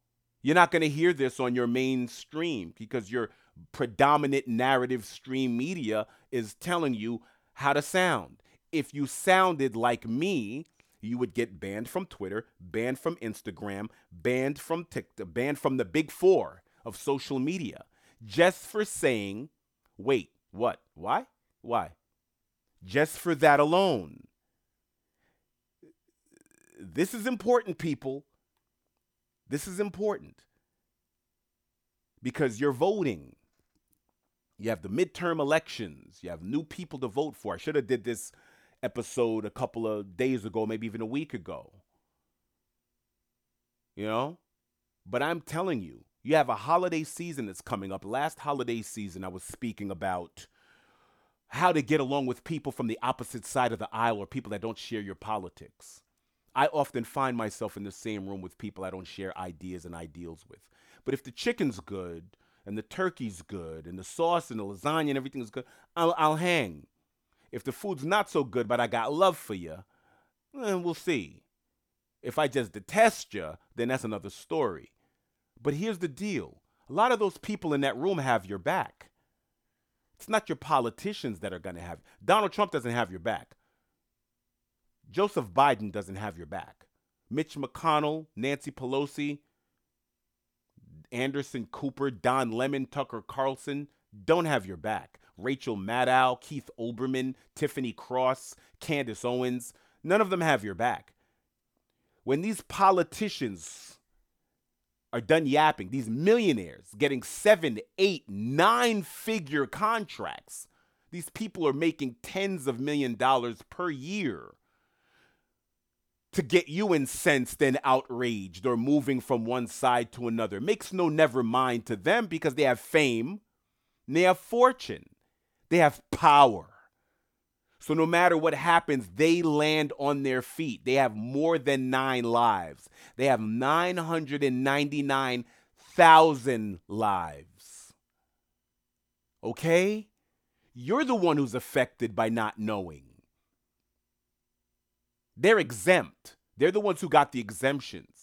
You're not going to hear this on your mainstream because your predominant narrative stream media is telling you how to sound. If you sounded like me, you would get banned from Twitter, banned from Instagram, banned from TikTok, banned from the big four of social media just for saying, wait, what? Why? Why? just for that alone. This is important, people. This is important because you're voting. You have the midterm elections. You have new people to vote for. I should have did this episode a couple of days ago, maybe even a week ago. You know? But I'm telling you, you have a holiday season that's coming up. Last holiday season, I was speaking about how to get along with people from the opposite side of the aisle or people that don't share your politics. I often find myself in the same room with people I don't share ideas and ideals with. But if the chicken's good and the turkey's good and the sauce and the lasagna and everything is good, I'll, I'll hang. If the food's not so good, but I got love for you, then we'll see. If I just detest you, then that's another story. But here's the deal a lot of those people in that room have your back. It's not your politicians that are going to have. Donald Trump doesn't have your back. Joseph Biden doesn't have your back. Mitch McConnell, Nancy Pelosi, Anderson Cooper, Don Lemon, Tucker Carlson don't have your back. Rachel Maddow, Keith Olbermann, Tiffany Cross, Candace Owens, none of them have your back. When these politicians are done yapping, these millionaires getting seven, eight, nine figure contracts, these people are making tens of million dollars per year to get you incensed and outraged or moving from one side to another. Makes no never mind to them because they have fame, they have fortune, they have power. So no matter what happens, they land on their feet. They have more than nine lives. They have 999,000 lives. Okay? You're the one who's affected by not knowing. They're exempt. They're the ones who got the exemptions.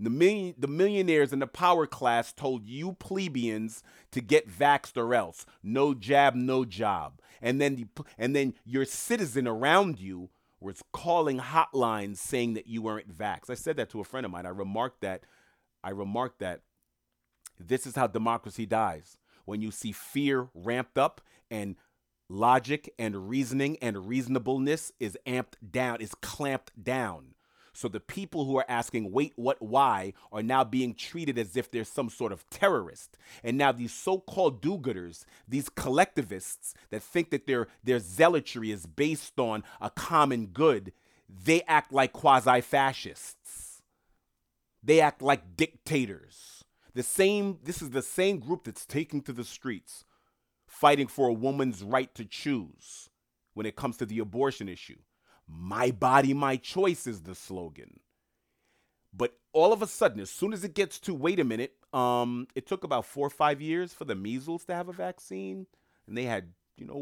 The, million, the millionaires in the power class told you plebeians to get vaxxed or else. No jab, no job. And then, the, and then your citizen around you was calling hotlines saying that you weren't vaxxed. I said that to a friend of mine. I remarked that. I remarked that this is how democracy dies. When you see fear ramped up and logic and reasoning and reasonableness is amped down, is clamped down. So the people who are asking, wait, what, why, are now being treated as if they're some sort of terrorist. And now these so-called do-gooders, these collectivists that think that their their zealotry is based on a common good, they act like quasi-fascists. They act like dictators. The same, this is the same group that's taking to the streets fighting for a woman's right to choose when it comes to the abortion issue. My body, my choice is the slogan. But all of a sudden, as soon as it gets to wait a minute, um, it took about four or five years for the measles to have a vaccine, and they had, you know,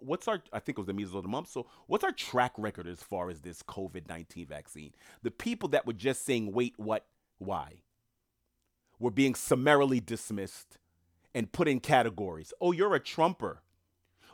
what's our? I think it was the measles or the mumps. So, what's our track record as far as this COVID nineteen vaccine? The people that were just saying, "Wait, what? Why?" were being summarily dismissed and put in categories. Oh, you're a Trumper.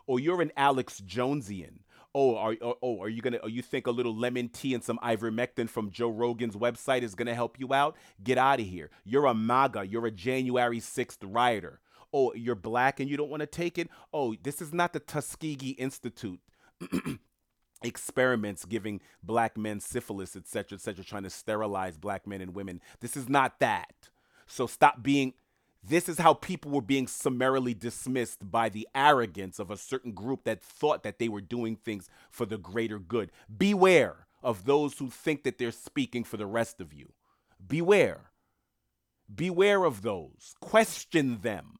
Oh, you're an Alex Jonesian. Oh, are oh, oh are you gonna? Oh, you think a little lemon tea and some ivermectin from Joe Rogan's website is gonna help you out? Get out of here. You're a MAGA. You're a January sixth rioter. Oh, you're black and you don't want to take it. Oh, this is not the Tuskegee Institute. experiments giving black men syphilis, etc., etc., trying to sterilize black men and women. This is not that. So stop being this is how people were being summarily dismissed by the arrogance of a certain group that thought that they were doing things for the greater good. Beware of those who think that they're speaking for the rest of you. Beware. Beware of those. Question them.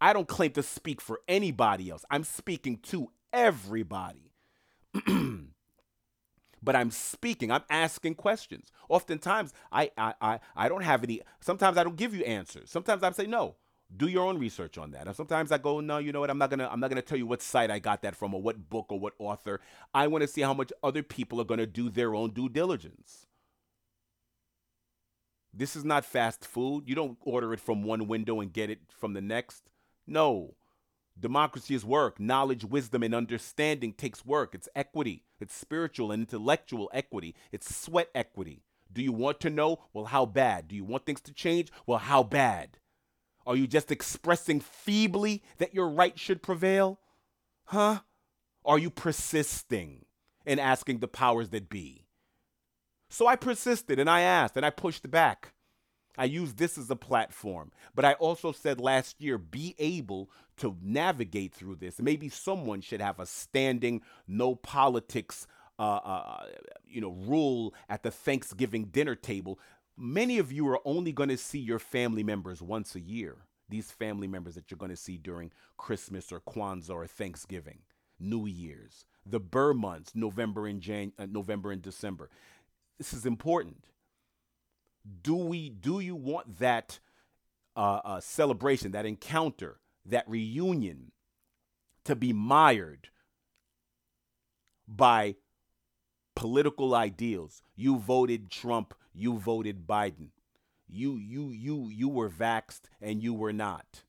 I don't claim to speak for anybody else. I'm speaking to everybody. but I'm speaking. I'm asking questions. Oftentimes, I, I, I, I don't have any. Sometimes I don't give you answers. Sometimes I say no. Do your own research on that. And sometimes I go, no, you know what? I'm not gonna. I'm not gonna tell you what site I got that from, or what book, or what author. I want to see how much other people are gonna do their own due diligence. This is not fast food. You don't order it from one window and get it from the next. No. Democracy is work. Knowledge, wisdom, and understanding takes work. It's equity. It's spiritual and intellectual equity. It's sweat equity. Do you want to know? Well, how bad? Do you want things to change? Well, how bad? Are you just expressing feebly that your right should prevail? Huh? Are you persisting in asking the powers that be? So I persisted and I asked and I pushed back. I use this as a platform. But I also said last year be able to navigate through this. Maybe someone should have a standing no politics uh, uh, you know rule at the Thanksgiving dinner table. Many of you are only going to see your family members once a year. These family members that you're going to see during Christmas or Kwanzaa or Thanksgiving, New Year's, the Burr months, November and Jan- uh, November and December this is important. Do we do you want that uh, uh, celebration, that encounter, that reunion to be mired by political ideals? You voted Trump, you voted Biden. You you you you were vaxed and you were not.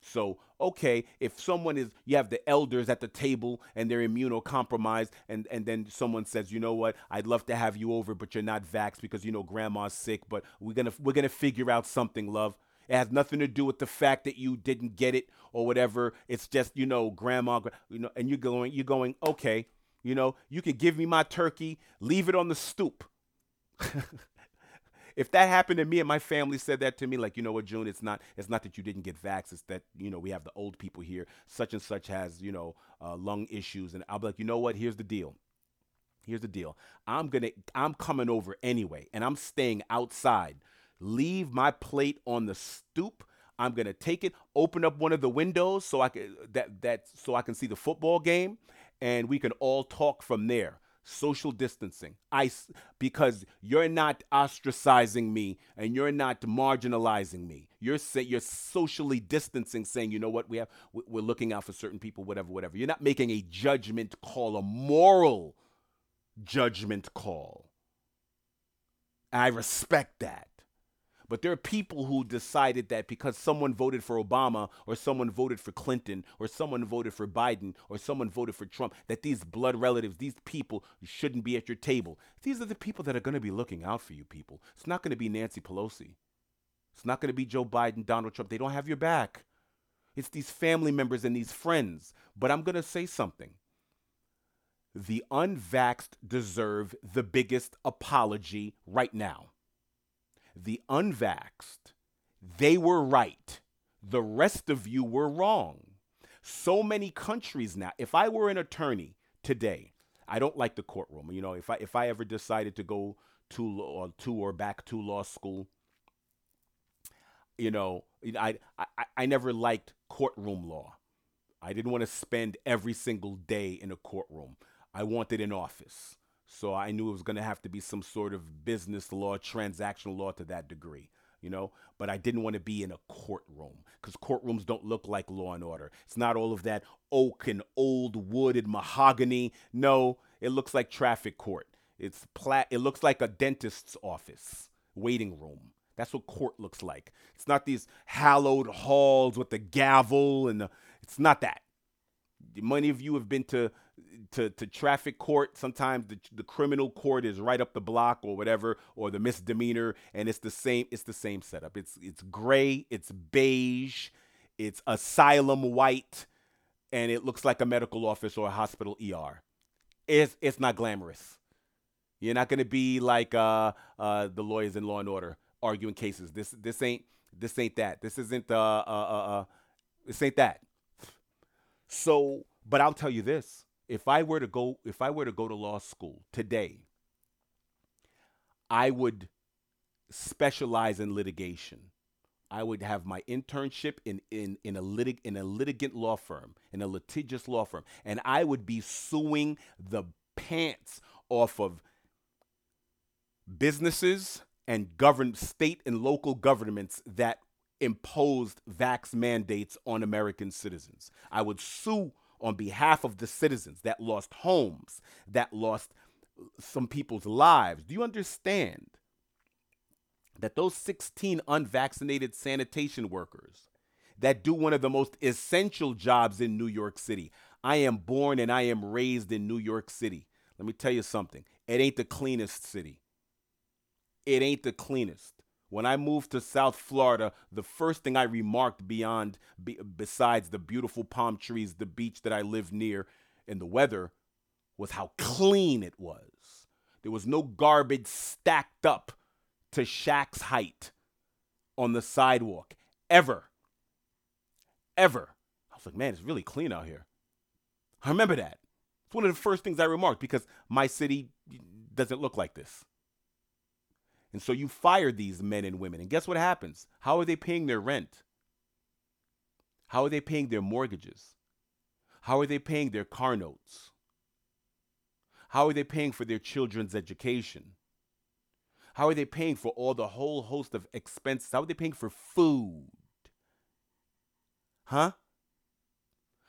So, okay, if someone is, you have the elders at the table and they're immunocompromised, and, and then someone says, you know what, I'd love to have you over, but you're not vaxxed because you know grandma's sick, but we're gonna we're gonna figure out something, love. It has nothing to do with the fact that you didn't get it or whatever. It's just, you know, grandma, you know, and you're going, you're going, okay, you know, you can give me my turkey, leave it on the stoop. if that happened to me and my family said that to me, like, you know what, June, it's not it's not that you didn't get vax, it's that, you know, we have the old people here, such and such has, you know, uh, lung issues. And I'll be like, you know what, here's the deal. Here's the deal. I'm gonna I'm coming over anyway, and I'm staying outside. Leave my plate on the stoop. I'm gonna take it, open up one of the windows so I can that that so I can see the football game, and we can all talk from there social distancing. I because you're not ostracizing me and you're not marginalizing me. You're say, you're socially distancing, saying, you know what, we have we're looking out for certain people, whatever, whatever. You're not making a judgment call, a moral judgment call. I respect that. But there are people who decided that because someone voted for Obama or someone voted for Clinton or someone voted for Biden or someone voted for Trump, that these blood relatives, these people shouldn't be at your table. These are the people that are going to be looking out for you, people. It's not going to be Nancy Pelosi. It's not going to be Joe Biden, Donald Trump. They don't have your back. It's these family members and these friends. But I'm going to say something. The unvaxxed deserve the biggest apology right now the unvaxxed, they were right. The rest of you were wrong. So many countries now, if I were an attorney today, I don't like the courtroom. You know, if I if I ever decided to go to law, to or back to law school, you know, I, I I never liked courtroom law. I didn't want to spend every single day in a courtroom. I wanted an office. So I knew it was going to have to be some sort of business law, transactional law to that degree, you know. But I didn't want to be in a courtroom because courtrooms don't look like law and order. It's not all of that oak and old wood and mahogany. No, it looks like traffic court. It's plat. It looks like a dentist's office, waiting room. That's what court looks like. It's not these hallowed halls with the gavel and the, it's not that. Many of you have been to to, to traffic court. Sometimes the, the criminal court is right up the block or whatever, or the misdemeanor, and it's the same. It's the same setup. It's it's gray. It's beige. It's asylum white, and it looks like a medical office or a hospital ER. It's it's not glamorous. You're not gonna be like uh, uh, the lawyers in Law and Order arguing cases. This this ain't this ain't that. This isn't uh, uh, uh, uh this ain't that. So, but I'll tell you this if I were to go if I were to go to law school today, I would specialize in litigation. I would have my internship in, in, in, a litig, in a litigant law firm, in a litigious law firm, and I would be suing the pants off of businesses and govern state and local governments that imposed vax mandates on American citizens. I would sue on behalf of the citizens that lost homes, that lost uh, some people's lives. Do you understand that those 16 unvaccinated sanitation workers that do one of the most essential jobs in New York City? I am born and I am raised in New York City. Let me tell you something. It ain't the cleanest city. It ain't the cleanest. When I moved to South Florida, the first thing I remarked beyond, be, besides the beautiful palm trees, the beach that I lived near, and the weather, was how clean it was. There was no garbage stacked up to Shaq's height on the sidewalk, ever. Ever. I was like, man, it's really clean out here. I remember that. It's one of the first things I remarked because my city doesn't look like this. And so you fire these men and women. And guess what happens? How are they paying their rent? How are they paying their mortgages? How are they paying their car notes? How are they paying for their children's education? How are they paying for all the whole host of expenses? How are they paying for food? Huh?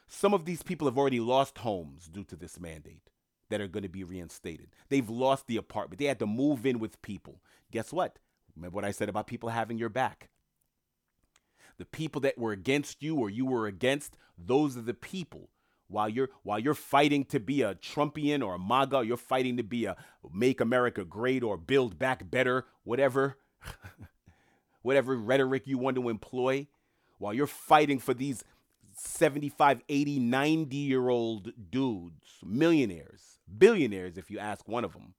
Some of these people have already lost homes due to this mandate that are going to be reinstated. They've lost the apartment. They had to move in with people. Guess what? Remember what I said about people having your back? The people that were against you or you were against, those are the people. While you're while you're fighting to be a Trumpian or a MAGA, you're fighting to be a make America great or build back better, whatever whatever rhetoric you want to employ, while you're fighting for these 75, 80, 90 year old dudes, millionaires, billionaires, if you ask one of them.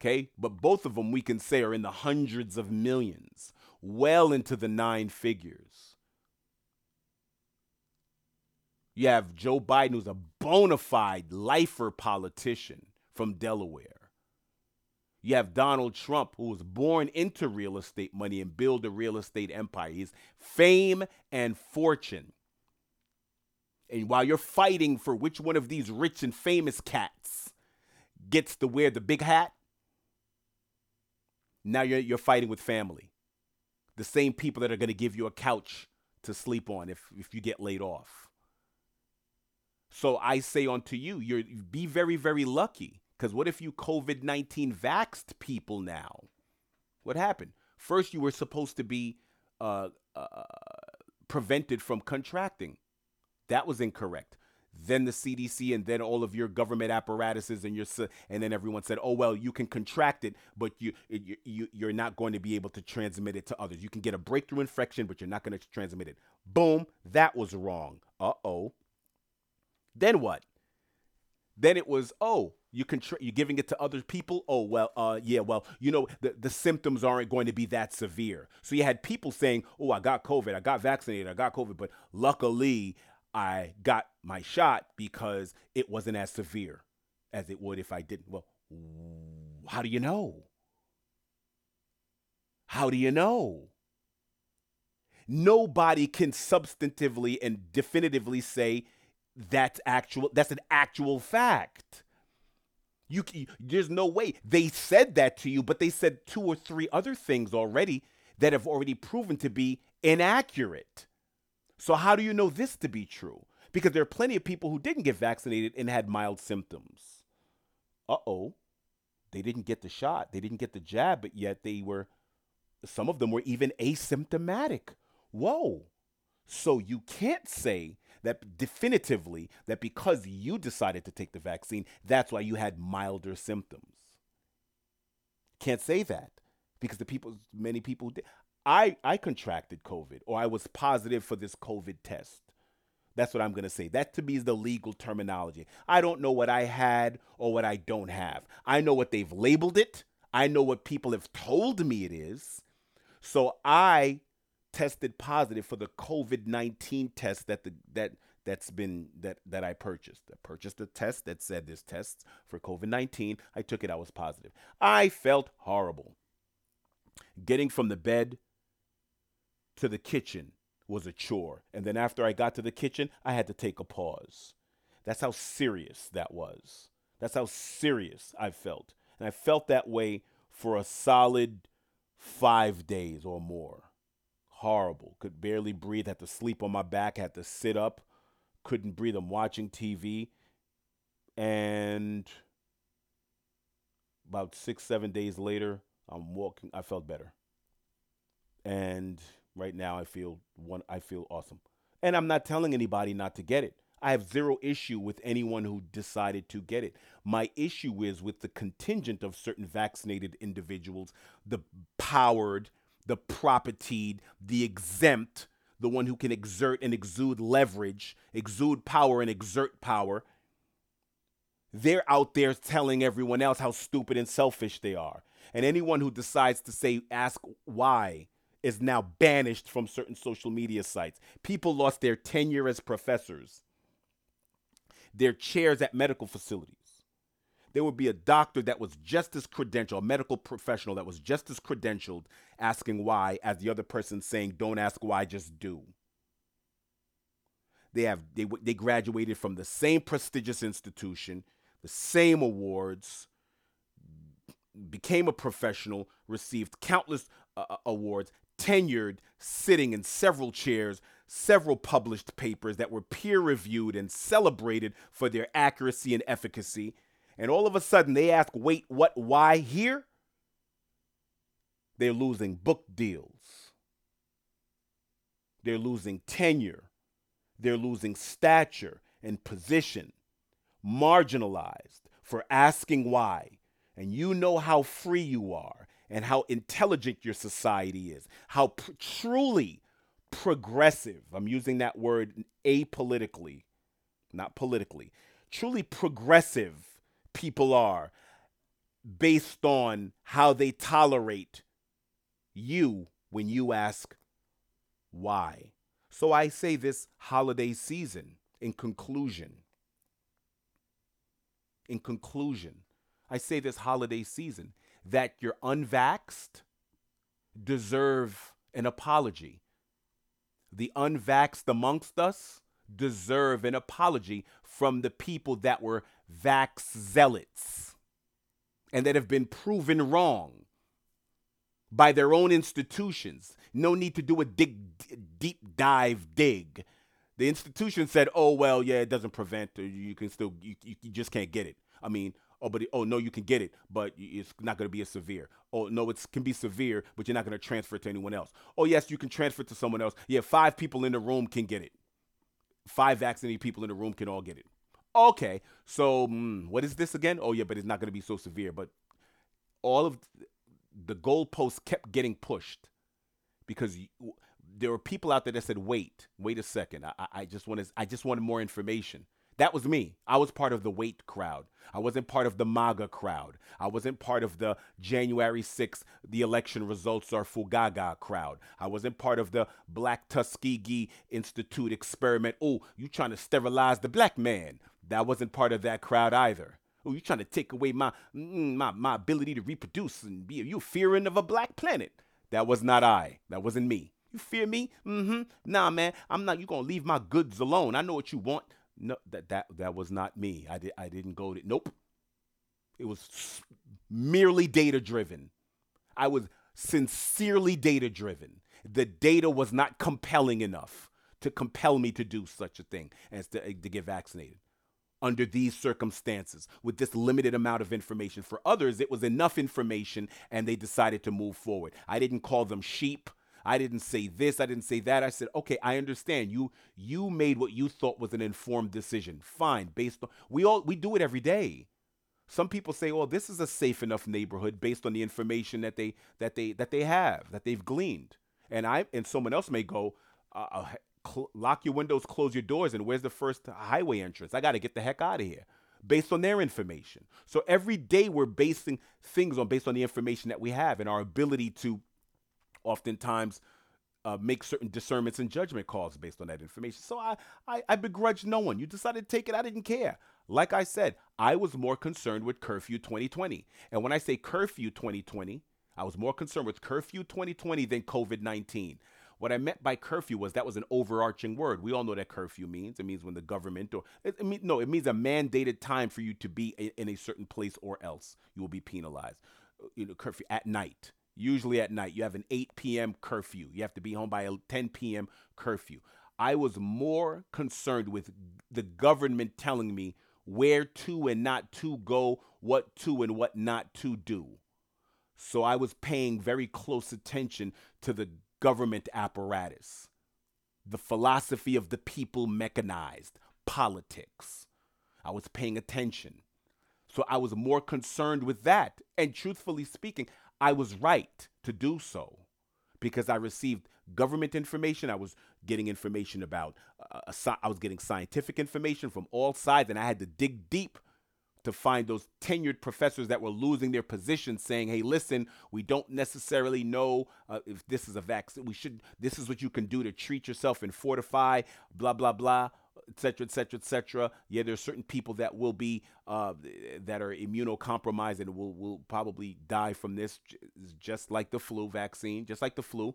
Okay, but both of them we can say are in the hundreds of millions, well into the nine figures. You have Joe Biden, who's a bona fide lifer politician from Delaware. You have Donald Trump, who was born into real estate money and build a real estate empire. He's fame and fortune. And while you're fighting for which one of these rich and famous cats gets to wear the big hat, now you're, you're fighting with family. The same people that are going to give you a couch to sleep on if, if you get laid off. So I say unto you, you're be very, very lucky because what if you COVID 19 vaxed people now? What happened? First, you were supposed to be uh, uh, prevented from contracting. That was incorrect. Then the CDC and then all of your government apparatuses and your and then everyone said, "Oh well, you can contract it, but you you, you you're not going to be able to transmit it to others. You can get a breakthrough infection, but you're not going to transmit it." Boom, that was wrong. Uh oh. Then what? Then it was, oh, you can tr- you're giving it to other people. Oh well, uh, yeah, well, you know the the symptoms aren't going to be that severe. So you had people saying, "Oh, I got COVID, I got vaccinated, I got COVID, but luckily I got my shot because it wasn't as severe as it would if I didn't." Well, how do you know? How do you know? Nobody can substantively and definitively say that's actual that's an actual fact. You, there's no way they said that to you, but they said two or three other things already that have already proven to be inaccurate. So how do you know this to be true? Because there are plenty of people who didn't get vaccinated and had mild symptoms. Uh-oh. They didn't get the shot. They didn't get the jab, but yet they were some of them were even asymptomatic. Whoa. So you can't say that definitively that because you decided to take the vaccine, that's why you had milder symptoms. Can't say that because the people, many people did. I, I contracted COVID or I was positive for this COVID test. That's what I'm going to say. That to me is the legal terminology. I don't know what I had or what I don't have. I know what they've labeled it. I know what people have told me it is. So I tested positive for the COVID nineteen test that the that that's been that that I purchased. I purchased a test that said this test for COVID nineteen. I took it. I was positive. I felt horrible. Getting from the bed to the kitchen was a chore, and then after I got to the kitchen, I had to take a pause. That's how serious that was. That's how serious I felt, and I felt that way for a solid five days or more horrible. Could barely breathe, had to sleep on my back, had to sit up, couldn't breathe. I'm watching TV. And about six, seven days later, I'm walking. I felt better. And right now I feel one I feel awesome. And I'm not telling anybody not to get it. I have zero issue with anyone who decided to get it. My issue is with the contingent of certain vaccinated individuals, the powered, the propertied, the exempt, the one who can exert and exude leverage, exude power and exert power. They're out there telling everyone else how stupid and selfish they are. And anyone who decides to say, ask why, is now banished from certain social media sites. People lost their tenure as professors, their chairs at medical facilities there would be a doctor that was just as credentialed, a medical professional that was just as credentialed asking why as the other person saying, don't ask why, just do. They have they they graduated from the same prestigious institution. the same awards, became a professional, received countless uh, uh, awards, tenured, sitting in several chairs, several published papers that were peer reviewed and celebrated for their accuracy and efficacy. And all of a sudden they ask, wait, what, why here? They're losing book deals. They're losing tenure. They're losing stature and position, marginalized for asking why. And you know how free you are and how intelligent your society is, how pr- truly progressive, I'm using that word apolitically, not politically, truly progressive people are based on how they tolerate you when you ask why. So I say this holiday season in conclusion. In conclusion, I say this holiday season that you're unvaxxed deserve an apology. The unvaxxed amongst us deserve an apology from the people that were vax zealots and that have been proven wrong by their own institutions. No need to do a dig, deep dive dig. The institution said, "Oh well, yeah, it doesn't prevent. You can still, you, you just can't get it." I mean, oh, but oh no, you can get it, but it's not going to be as severe. Oh no, it can be severe, but you're not going to transfer it to anyone else. Oh yes, you can transfer it to someone else. Yeah, five people in the room can get it. Five vaccinated people in the room can all get it. Okay, so mm, what is this again? Oh yeah, but it's not going to be so severe. But all of the goalposts kept getting pushed because you, there were people out there that said, "Wait, wait a second. I, I just wanted, I just wanted more information." That was me. I was part of the wait crowd. I wasn't part of the MAGA crowd. I wasn't part of the January 6th, the election results are Fugaga crowd. I wasn't part of the Black Tuskegee Institute experiment. Oh, you trying to sterilize the black man. That wasn't part of that crowd either. Oh, you trying to take away my, mm, my, my ability to reproduce and be, you fearing of a black planet. That was not I. That wasn't me. You fear me? Mm-hmm. Nah, man. I'm not. You gonna leave my goods alone. I know what you want. No, that that that was not me. I did. I didn't go to. Nope. It was merely data driven. I was sincerely data driven. The data was not compelling enough to compel me to do such a thing as to, eh, to get vaccinated under these circumstances with this limited amount of information. For others, it was enough information and they decided to move forward. I didn't call them sheep. I didn't say this, I didn't say that. I said, "Okay, I understand. You you made what you thought was an informed decision. Fine, based on We all we do it every day. Some people say, "Well, this is a safe enough neighborhood based on the information that they that they that they have, that they've gleaned." And I and someone else may go, uh, uh cl- lock your windows, close your doors, and where's the first highway entrance? I got to get the heck out of here based on their information. So every day we're basing things on based on the information that we have and our ability to oftentimes uh, make certain discernments and judgment calls based on that information. So I, I, I begrudge no one. You decided to take it. I didn't care. Like I said, I was more concerned with curfew 2020. And when I say curfew 2020, I was more concerned with curfew 2020 than COVID 19. What I meant by curfew was that was an overarching word. We all know that curfew means. It means when the government or it, it mean, no, it means a mandated time for you to be in, in a certain place or else you will be penalized. You know, curfew at night. Usually at night, you have an 8 p.m. curfew. You have to be home by a 10 p.m. curfew. I was more concerned with the government telling me where to and not to go, what to and what not to do. So I was paying very close attention to the government apparatus, the philosophy of the people mechanized, politics. I was paying attention. So I was more concerned with that. And truthfully speaking, I was right to do so because I received government information. I was getting information about, uh, I was getting scientific information from all sides, and I had to dig deep to find those tenured professors that were losing their positions saying hey listen we don't necessarily know uh, if this is a vaccine we should this is what you can do to treat yourself and fortify blah blah blah etc etc etc yeah there's certain people that will be uh, that are immunocompromised and will will probably die from this just like the flu vaccine just like the flu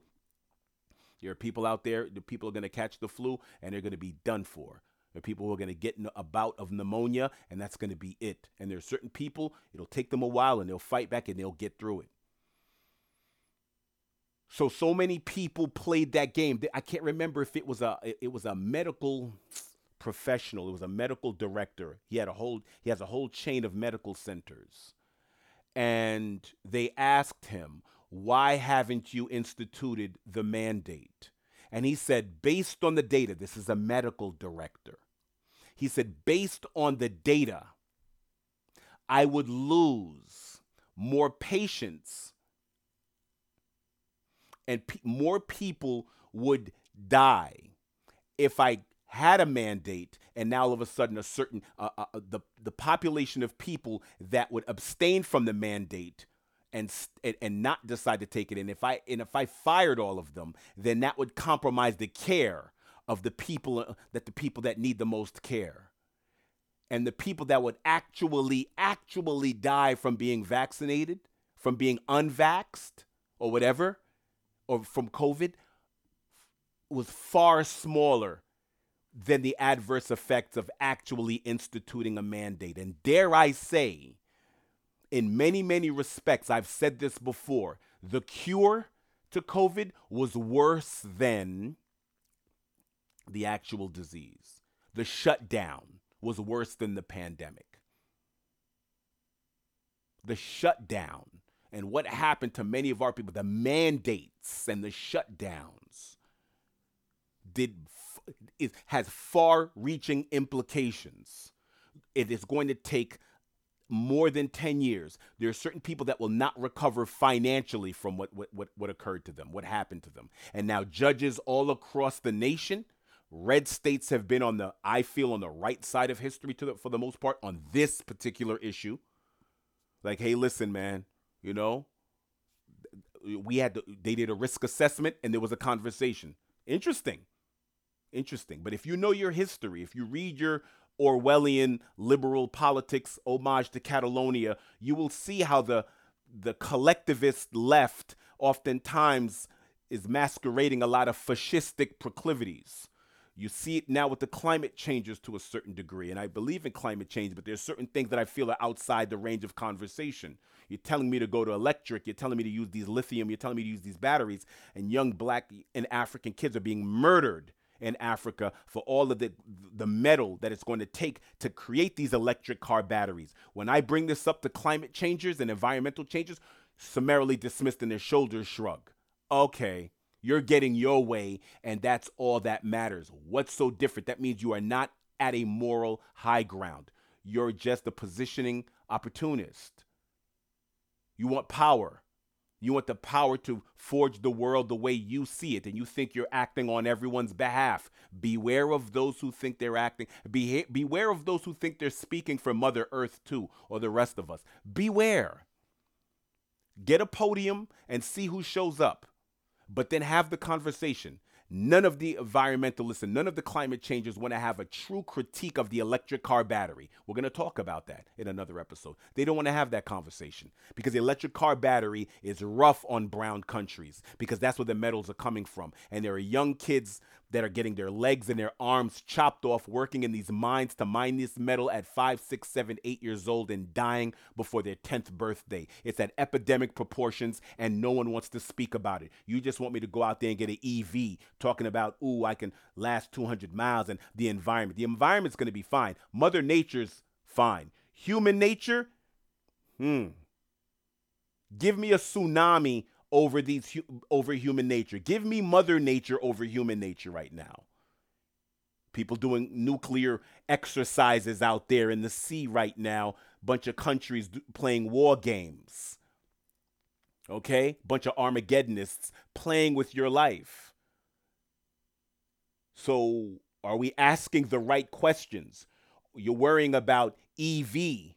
there are people out there the people are going to catch the flu and they're going to be done for are people who are going to get a bout of pneumonia, and that's going to be it. And there are certain people, it'll take them a while, and they'll fight back and they'll get through it. So so many people played that game. I can't remember if it was a it was a medical professional. It was a medical director. He had a whole he has a whole chain of medical centers. And they asked him, "Why haven't you instituted the mandate?" And he said, "Based on the data, this is a medical director. He said, based on the data, I would lose more patients and pe- more people would die if I had a mandate and now all of a sudden a certain uh, uh, uh, the the population of people that would abstain from the mandate and, and not decide to take it and if I and if I fired all of them then that would compromise the care of the people uh, that the people that need the most care. And the people that would actually actually die from being vaccinated from being unvaxxed or whatever or from COVID was far smaller than the adverse effects of actually instituting a mandate. And dare I say, in many, many respects, I've said this before, the cure to COVID was worse than the actual disease. The shutdown was worse than the pandemic. The shutdown and what happened to many of our people, the mandates and the shutdowns, did it has far-reaching implications. It is going to take more than 10 years. There are certain people that will not recover financially from what, what, what, what occurred to them, what happened to them. And now judges all across the nation, red states have been on the, I feel, on the right side of history to the, for the most part on this particular issue. Like, hey, listen, man, you know, we had to, they did a risk assessment and there was a conversation. Interesting. Interesting. But if you know your history, if you read your Orwellian liberal politics homage to Catalonia, you will see how the the collectivist left oftentimes is masquerading a lot of fascistic proclivities. You see it now with the climate changes to a certain degree, and I believe in climate change, but there's certain things that I feel are outside the range of conversation. You're telling me to go to electric. You're telling me to use these lithium. You're telling me to use these batteries. And young black and African kids are being murdered in Africa for all of the the metal that it's going to take to create these electric car batteries. When I bring this up to climate changers and environmental changes, summarily dismissed and their shoulders shrug. Okay, you're getting your way, and that's all that matters. What's so different? That means you are not at a moral high ground. You're just a positioning opportunist. You want power. You want the power to forge the world the way you see it, and you think you're acting on everyone's behalf. Beware of those who think they're acting. Be- beware of those who think they're speaking for Mother Earth too, or the rest of us. Beware. Get a podium and see who shows up, but then have the conversation. None of the environmentalists and none of the climate changers want to have a true critique of the electric car battery. We're going to talk about that in another episode. They don't want to have that conversation because the electric car battery is rough on brown countries because that's where the metals are coming from. And there are young kids that are getting their legs and their arms chopped off working in these mines to mine this metal at five, six, seven, eight years old and dying before their 10th birthday. It's at epidemic proportions and no one wants to speak about it. You just want me to go out there and get an EV talking about, ooh, I can last 200 miles and the environment. The environment's going to be fine. Mother Nature's fine. Human nature, hmm. Give me a tsunami over these over human nature. Give me mother nature over human nature right now. People doing nuclear exercises out there in the sea right now. Bunch of countries playing war games. Okay? Bunch of Armageddonists playing with your life. So, are we asking the right questions? You're worrying about EV.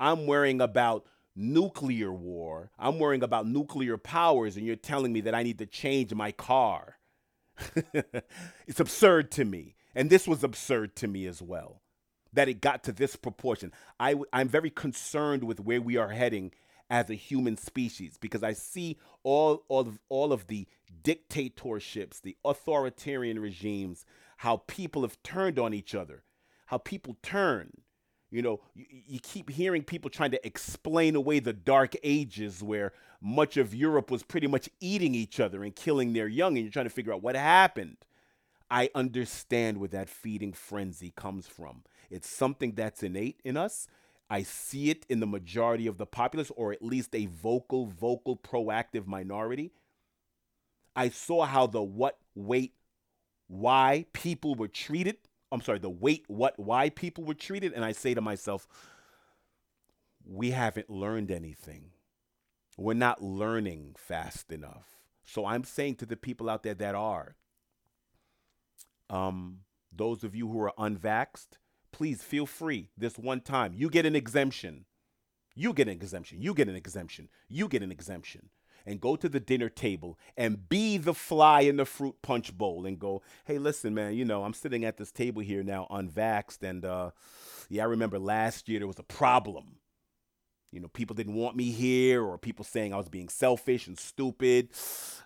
I'm worrying about nuclear war. I'm worrying about nuclear powers, and you're telling me that I need to change my car. it's absurd to me. And this was absurd to me as well, that it got to this proportion. I, I'm very concerned with where we are heading as a human species because I see all all of all of the dictatorships, the authoritarian regimes, how people have turned on each other, how people turn. You know, you, you keep hearing people trying to explain away the dark ages where much of Europe was pretty much eating each other and killing their young, and you're trying to figure out what happened. I understand where that feeding frenzy comes from. It's something that's innate in us. I see it in the majority of the populace, or at least a vocal, vocal, proactive minority. I saw how the what, wait, why people were treated. I'm sorry, the wait, what, why people were treated. And I say to myself, we haven't learned anything. We're not learning fast enough. So I'm saying to the people out there that are, um, those of you who are unvaxxed, please feel free this one time. You get an exemption. You get an exemption. You get an exemption. You get an exemption. And go to the dinner table and be the fly in the fruit punch bowl and go, hey, listen, man, you know, I'm sitting at this table here now unvaxxed. And uh, yeah, I remember last year there was a problem. You know, people didn't want me here, or people saying I was being selfish and stupid.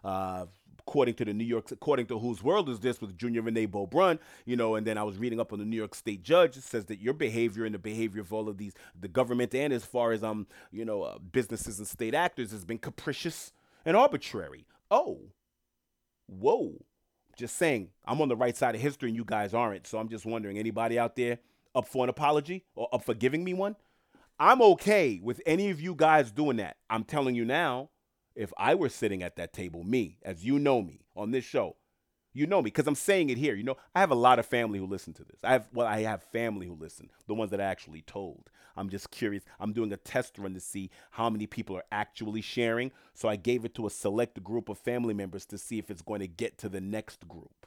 Uh, according to the New York, according to whose world is this with Junior Rene Beaubrun, you know, and then I was reading up on the New York State judge. Says that your behavior and the behavior of all of these, the government and as far as um, you know, uh, businesses and state actors has been capricious and arbitrary. Oh, whoa. Just saying, I'm on the right side of history and you guys aren't. So I'm just wondering, anybody out there up for an apology or up for giving me one? I'm okay with any of you guys doing that. I'm telling you now, if I were sitting at that table, me, as you know me on this show, you know me because I'm saying it here. You know, I have a lot of family who listen to this. I have well, I have family who listen, the ones that I actually told. I'm just curious. I'm doing a test run to see how many people are actually sharing. So I gave it to a select group of family members to see if it's going to get to the next group.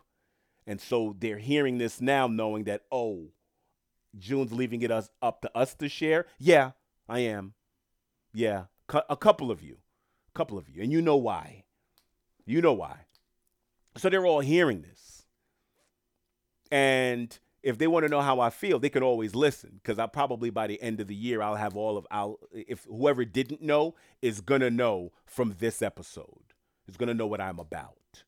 And so they're hearing this now, knowing that oh, June's leaving it us up to us to share. Yeah, I am. Yeah, a couple of you couple of you, and you know why. You know why. So they're all hearing this. And if they want to know how I feel, they can always listen because I probably by the end of the year I'll have all of I'll if whoever didn't know is gonna know from this episode is gonna know what I'm about.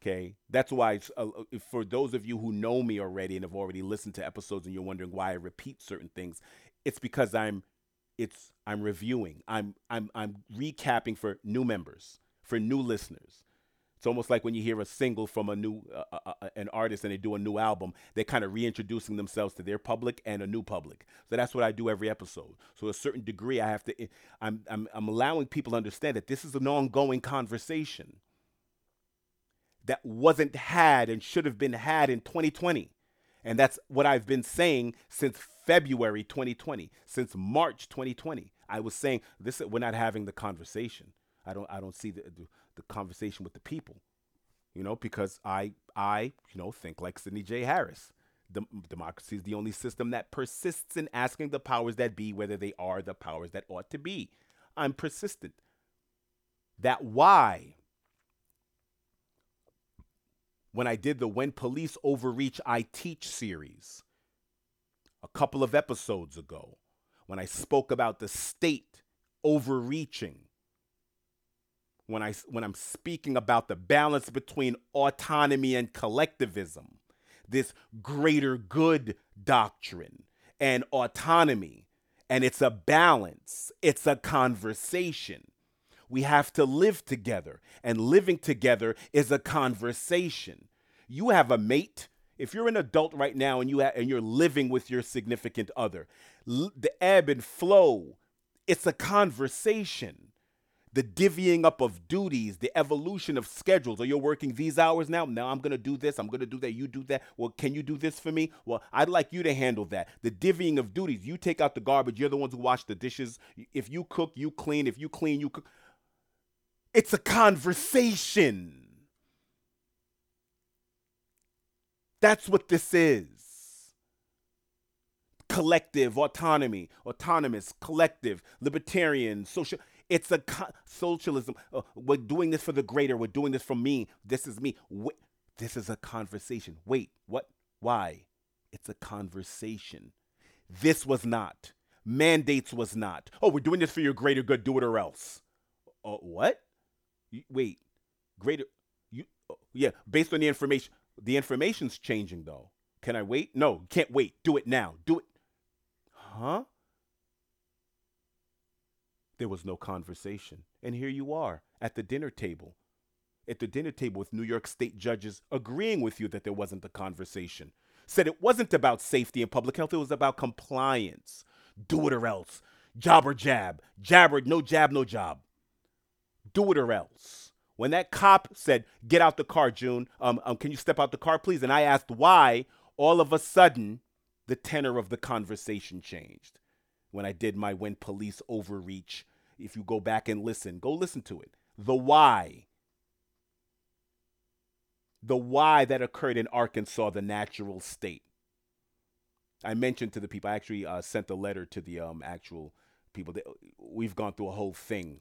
Okay, that's why uh, for those of you who know me already and have already listened to episodes and you're wondering why I repeat certain things, it's because I'm it's I'm reviewing. I'm I'm I'm recapping for new members, for new listeners. It's almost like when you hear a single from a new uh, uh, uh an artist and they do a new album, they're kind of reintroducing themselves to their public and a new public. So that's what I do every episode. So a certain degree, I have to I'm I'm I'm allowing people to understand that this is an ongoing conversation that wasn't had and should have been had in 2020. And that's what I've been saying since February 2020, since March 2020. I was saying this we're not having the conversation. I don't I don't see the, the, the conversation with the people. You know, because I I, you know, think like Sidney J. Harris. The, democracy is the only system that persists in asking the powers that be whether they are the powers that ought to be. I'm persistent. That why when I did the When Police Overreach I Teach series, a couple of episodes ago when I spoke about the state overreaching, when, I, when I'm speaking about the balance between autonomy and collectivism, this greater good doctrine and autonomy, and it's a balance, it's a conversation. We have to live together, and living together is a conversation. You have a mate if you're an adult right now and you ha- and you're living with your significant other, l- the ebb and flow, it's a conversation. The divvying up of duties, the evolution of schedules. Are you working these hours now? Now I'm gonna do this. I'm gonna do that. You do that. Well, can you do this for me? Well, I'd like you to handle that. The divvying of duties. You take out the garbage. You're the ones who wash the dishes. If you cook, you clean. If you clean, you cook. It's a conversation. That's what this is. Collective, autonomy, autonomous, collective, libertarian, social. It's a co- socialism. Uh, we're doing this for the greater. We're doing this for me. This is me. This is a conversation. Wait, what? Why? It's a conversation. This was not Mandates was not. Oh, we're doing this for your greater good. Do it or else. Oh, what? Wait, greater. You oh, yeah. Based on the information, the information's changing though. Can I wait? No, can't wait. Do it now. Do it. Huh? There was no conversation. And here you are at the dinner table. At the dinner table with New York State judges agreeing with you that there wasn't a conversation. Said it wasn't about safety and public health, it was about compliance. Do it or else. Job or jab. Jab or no jab, no job. Do it or else. When that cop said, Get out the car, June, um, um, can you step out the car, please? And I asked why, all of a sudden, the tenor of the conversation changed. When I did my When Police Overreach, if you go back and listen, go listen to it. The why. The why that occurred in Arkansas, the natural state. I mentioned to the people, I actually uh, sent a letter to the um, actual people. That, we've gone through a whole thing.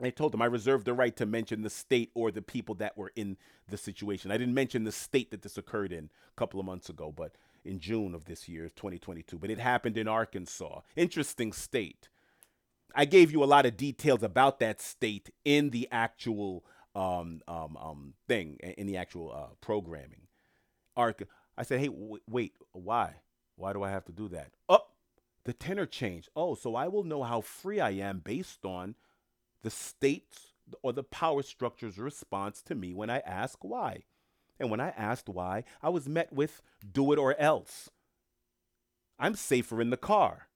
I told them I reserved the right to mention the state or the people that were in the situation. I didn't mention the state that this occurred in a couple of months ago, but in June of this year, 2022. But it happened in Arkansas. Interesting state. I gave you a lot of details about that state in the actual um, um, um, thing, in the actual uh, programming. Ark. I said, hey, w- wait, why? Why do I have to do that? Oh, the tenor changed. Oh, so I will know how free I am based on the state's or the power structure's response to me when I ask why. And when I asked why, I was met with do it or else. I'm safer in the car.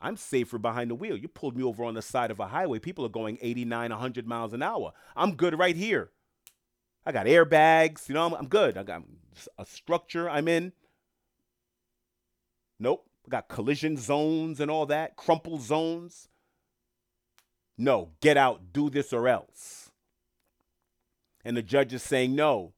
I'm safer behind the wheel. You pulled me over on the side of a highway. People are going 89, 100 miles an hour. I'm good right here. I got airbags. You know, I'm, I'm good. I got a structure I'm in. Nope. I got collision zones and all that, crumple zones. No, get out, do this or else. And the judge is saying, no,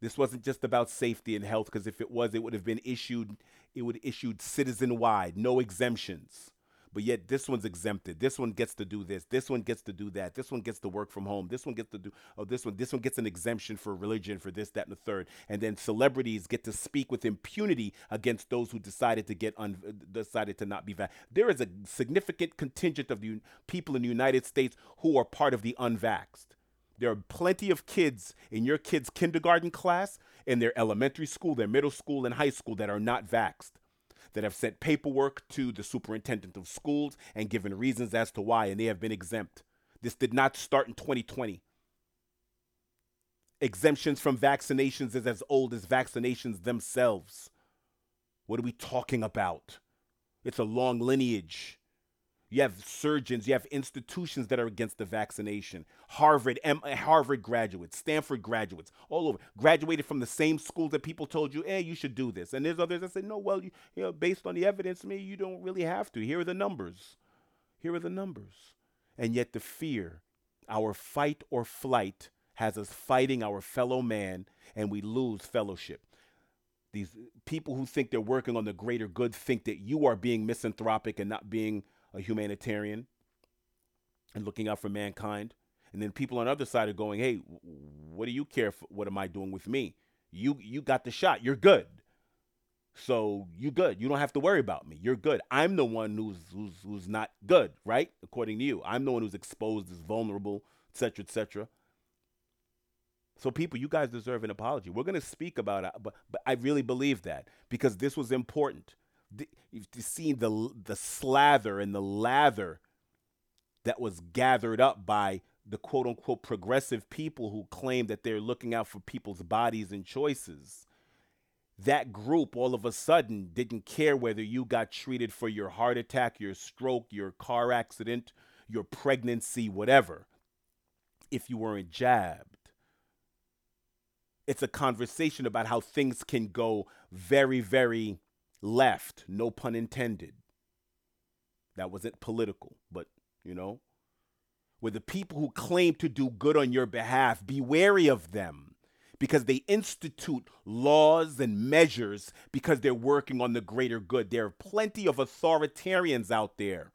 this wasn't just about safety and health, because if it was, it would have been issued, it would issued citizen wide, no exemptions but yet this one's exempted. This one gets to do this. This one gets to do that. This one gets to work from home. This one gets to do oh this one this one gets an exemption for religion for this that and the third. And then celebrities get to speak with impunity against those who decided to get un, decided to not be vaxxed. There is a significant contingent of the people in the United States who are part of the unvaxxed. There are plenty of kids in your kids' kindergarten class, in their elementary school, their middle school, and high school that are not vaxxed that have sent paperwork to the superintendent of schools and given reasons as to why, and they have been exempt. This did not start in 2020. Exemptions from vaccinations is as old as vaccinations themselves. What are we talking about? It's a long lineage. You have surgeons, you have institutions that are against the vaccination. Harvard, M- Harvard graduates, Stanford graduates, all over, graduated from the same schools that people told you, hey, you should do this. And there's others that say, no, well, you, you know, based on the evidence, me, you don't really have to. Here are the numbers. Here are the numbers. And yet the fear, our fight or flight, has us fighting our fellow man, and we lose fellowship. These people who think they're working on the greater good think that you are being misanthropic and not being a humanitarian and looking out for mankind. And then people on the other side are going, "Hey, what do you care for? What am I doing with me? You you got the shot. You're good. So you good. You don't have to worry about me. You're good. I'm the one who's who's who's not good, right? According to you, I'm the one who's exposed, is vulnerable, etc., etc. So people, you guys deserve an apology. We're going to speak about it, but but I really believe that because this was important you've seen the the slather and the lather that was gathered up by the quote unquote progressive people who claim that they're looking out for people's bodies and choices. That group all of a sudden didn't care whether you got treated for your heart attack, your stroke, your car accident, your pregnancy, whatever, if you weren't jabbed. It's a conversation about how things can go very, very left, no pun intended. That wasn't political, but you know, with the people who claim to do good on your behalf, be wary of them because they institute laws and measures because they're working on the greater good. There are plenty of authoritarians out there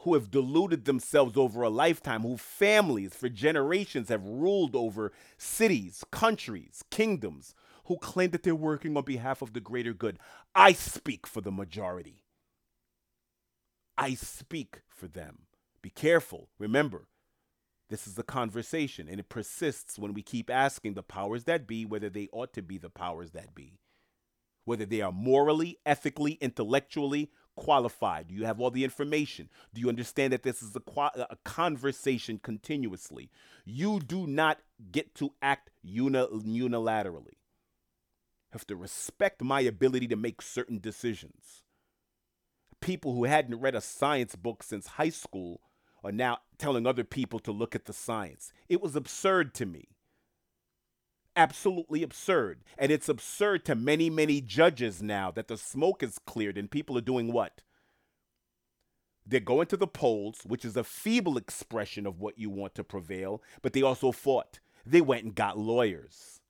who have deluded themselves over a lifetime, who families for generations have ruled over cities, countries, kingdoms, who claim that they're working on behalf of the greater good. I speak for the majority. I speak for them. Be careful. Remember, this is a conversation, and it persists when we keep asking the powers that be whether they ought to be the powers that be, whether they are morally, ethically, intellectually qualified. Do you have all the information? Do you understand that this is a, a conversation continuously? You do not get to act uni- unilaterally. Have to respect my ability to make certain decisions. People who hadn't read a science book since high school are now telling other people to look at the science. It was absurd to me. Absolutely absurd. And it's absurd to many, many judges now that the smoke is cleared and people are doing what? They're going to the polls, which is a feeble expression of what you want to prevail, but they also fought. They went and got lawyers.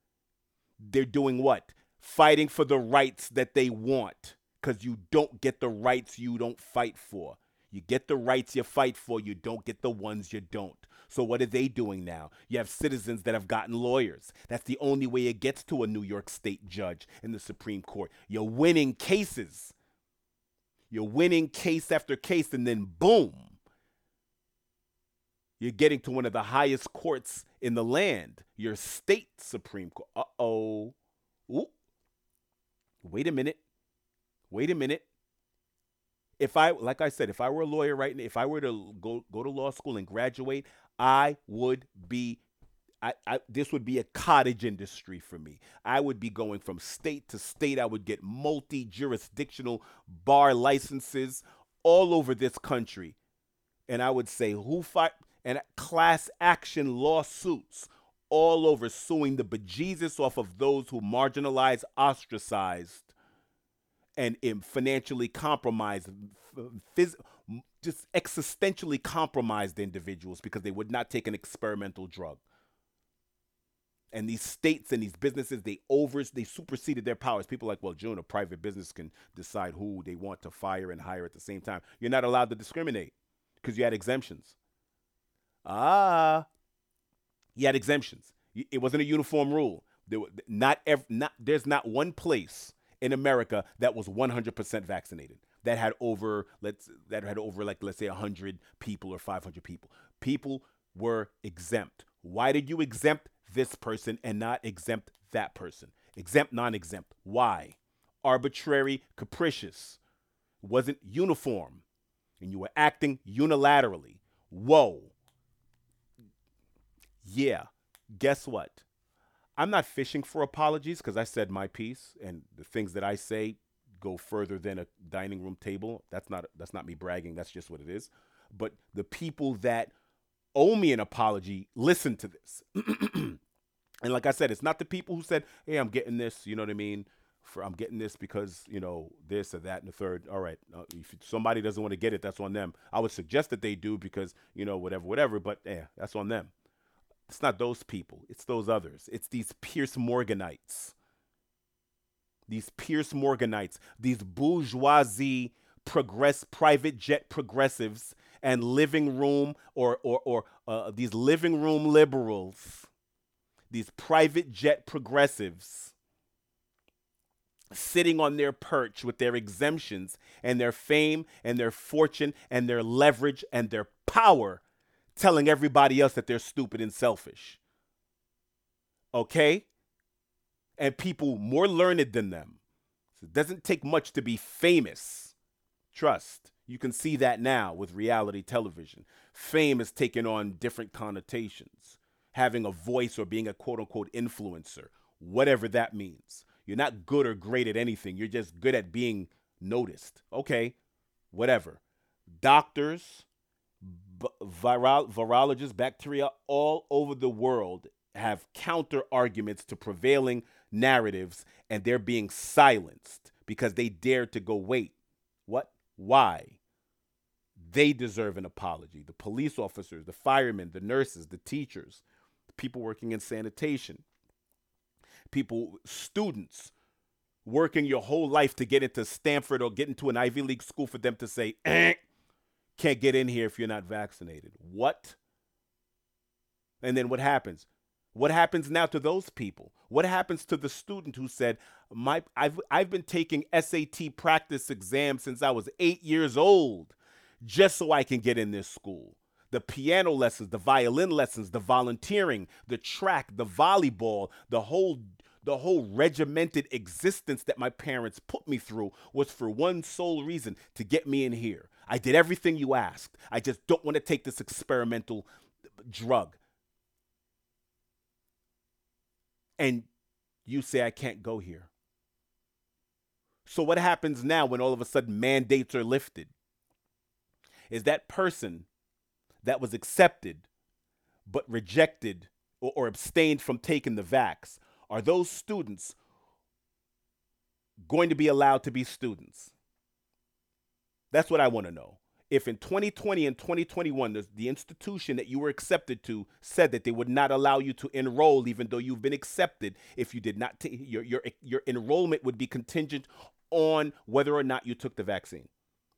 They're doing what? Fighting for the rights that they want because you don't get the rights you don't fight for. You get the rights you fight for, you don't get the ones you don't. So what are they doing now? You have citizens that have gotten lawyers. That's the only way it gets to a New York State judge in the Supreme Court. You're winning cases. You're winning case after case, and then boom, you're getting to one of the highest courts in the land, your state Supreme Court. Uh oh. Wait a minute. Wait a minute if I like I said, if I were a lawyer right now, if I were to go go to law school and graduate, I would be I, I, this would be a cottage industry for me. I would be going from state to state. I would get multi jurisdictional bar licenses all over this country. And I would say, who fight and class action lawsuits all over suing the bejesus off of those who marginalized, ostracized, and financially compromised, phys- just existentially compromised individuals because they would not take an experimental drug. And these states and these businesses, they overs, they superseded their powers. People like, well, June, a private business can decide who they want to fire and hire at the same time. You're not allowed to discriminate because you had exemptions. Ah, you had exemptions. It wasn't a uniform rule. There, not, ev- not there's not one place in America that was 100% vaccinated. That had over let's that had over like let's say 100 people or 500 people. People were exempt. Why did you exempt this person and not exempt that person? Exempt, non-exempt. Why? Arbitrary, capricious. Wasn't uniform. And you were acting unilaterally. Whoa. Yeah. Guess what? I'm not fishing for apologies because I said my piece, and the things that I say go further than a dining room table. That's not that's not me bragging. That's just what it is. But the people that owe me an apology listen to this. and like I said, it's not the people who said, "Hey, I'm getting this." You know what I mean? For I'm getting this because you know this or that and the third. All right, uh, if somebody doesn't want to get it, that's on them. I would suggest that they do because you know whatever, whatever. But yeah, that's on them. It's not those people, it's those others. It's these Piers Morganites. These Piers Morganites, these bourgeoisie progress private jet progressives and living room or or or uh, these living room liberals, these private jet progressives sitting on their perch with their exemptions and their fame and their fortune and their leverage and their power telling everybody else that they're stupid and selfish. Okay? And people more learned than them. So it doesn't take much to be famous. Trust. You can see that now with reality television. Fame is taking on different connotations. Having a voice or being a quote unquote influencer, whatever that means. You're not good or great at anything. You're just good at being noticed. Okay, whatever. Doctors, viral, virologists, bacteria all over the world have counter arguments to prevailing narratives and they're being silenced because they dare to go, wait, what? Why? They deserve an apology. The police officers, the firemen, the nurses, the teachers, the people working in sanitation, people, students working your whole life to get into Stanford or get into an Ivy League school for them to say, eh, can't get in here if you're not vaccinated. What? And then what happens? What happens now to those people? What happens to the student who said, "My, I've I've been taking SAT practice exams since I was eight years old, just so I can get in this school. The piano lessons, the violin lessons, the volunteering, the track, the volleyball, the whole the whole regimented existence that my parents put me through was for one sole reason to get me in here. I did everything you asked. I just don't want to take this experimental drug. And you say I can't go here. So, what happens now when all of a sudden mandates are lifted? Is that person that was accepted but rejected or, or abstained from taking the vax, are those students going to be allowed to be students? That's what I want to know. If in 2020 and 2021, the, the institution that you were accepted to said that they would not allow you to enroll, even though you've been accepted, if you did not, t- your, your, your enrollment would be contingent on whether or not you took the vaccine.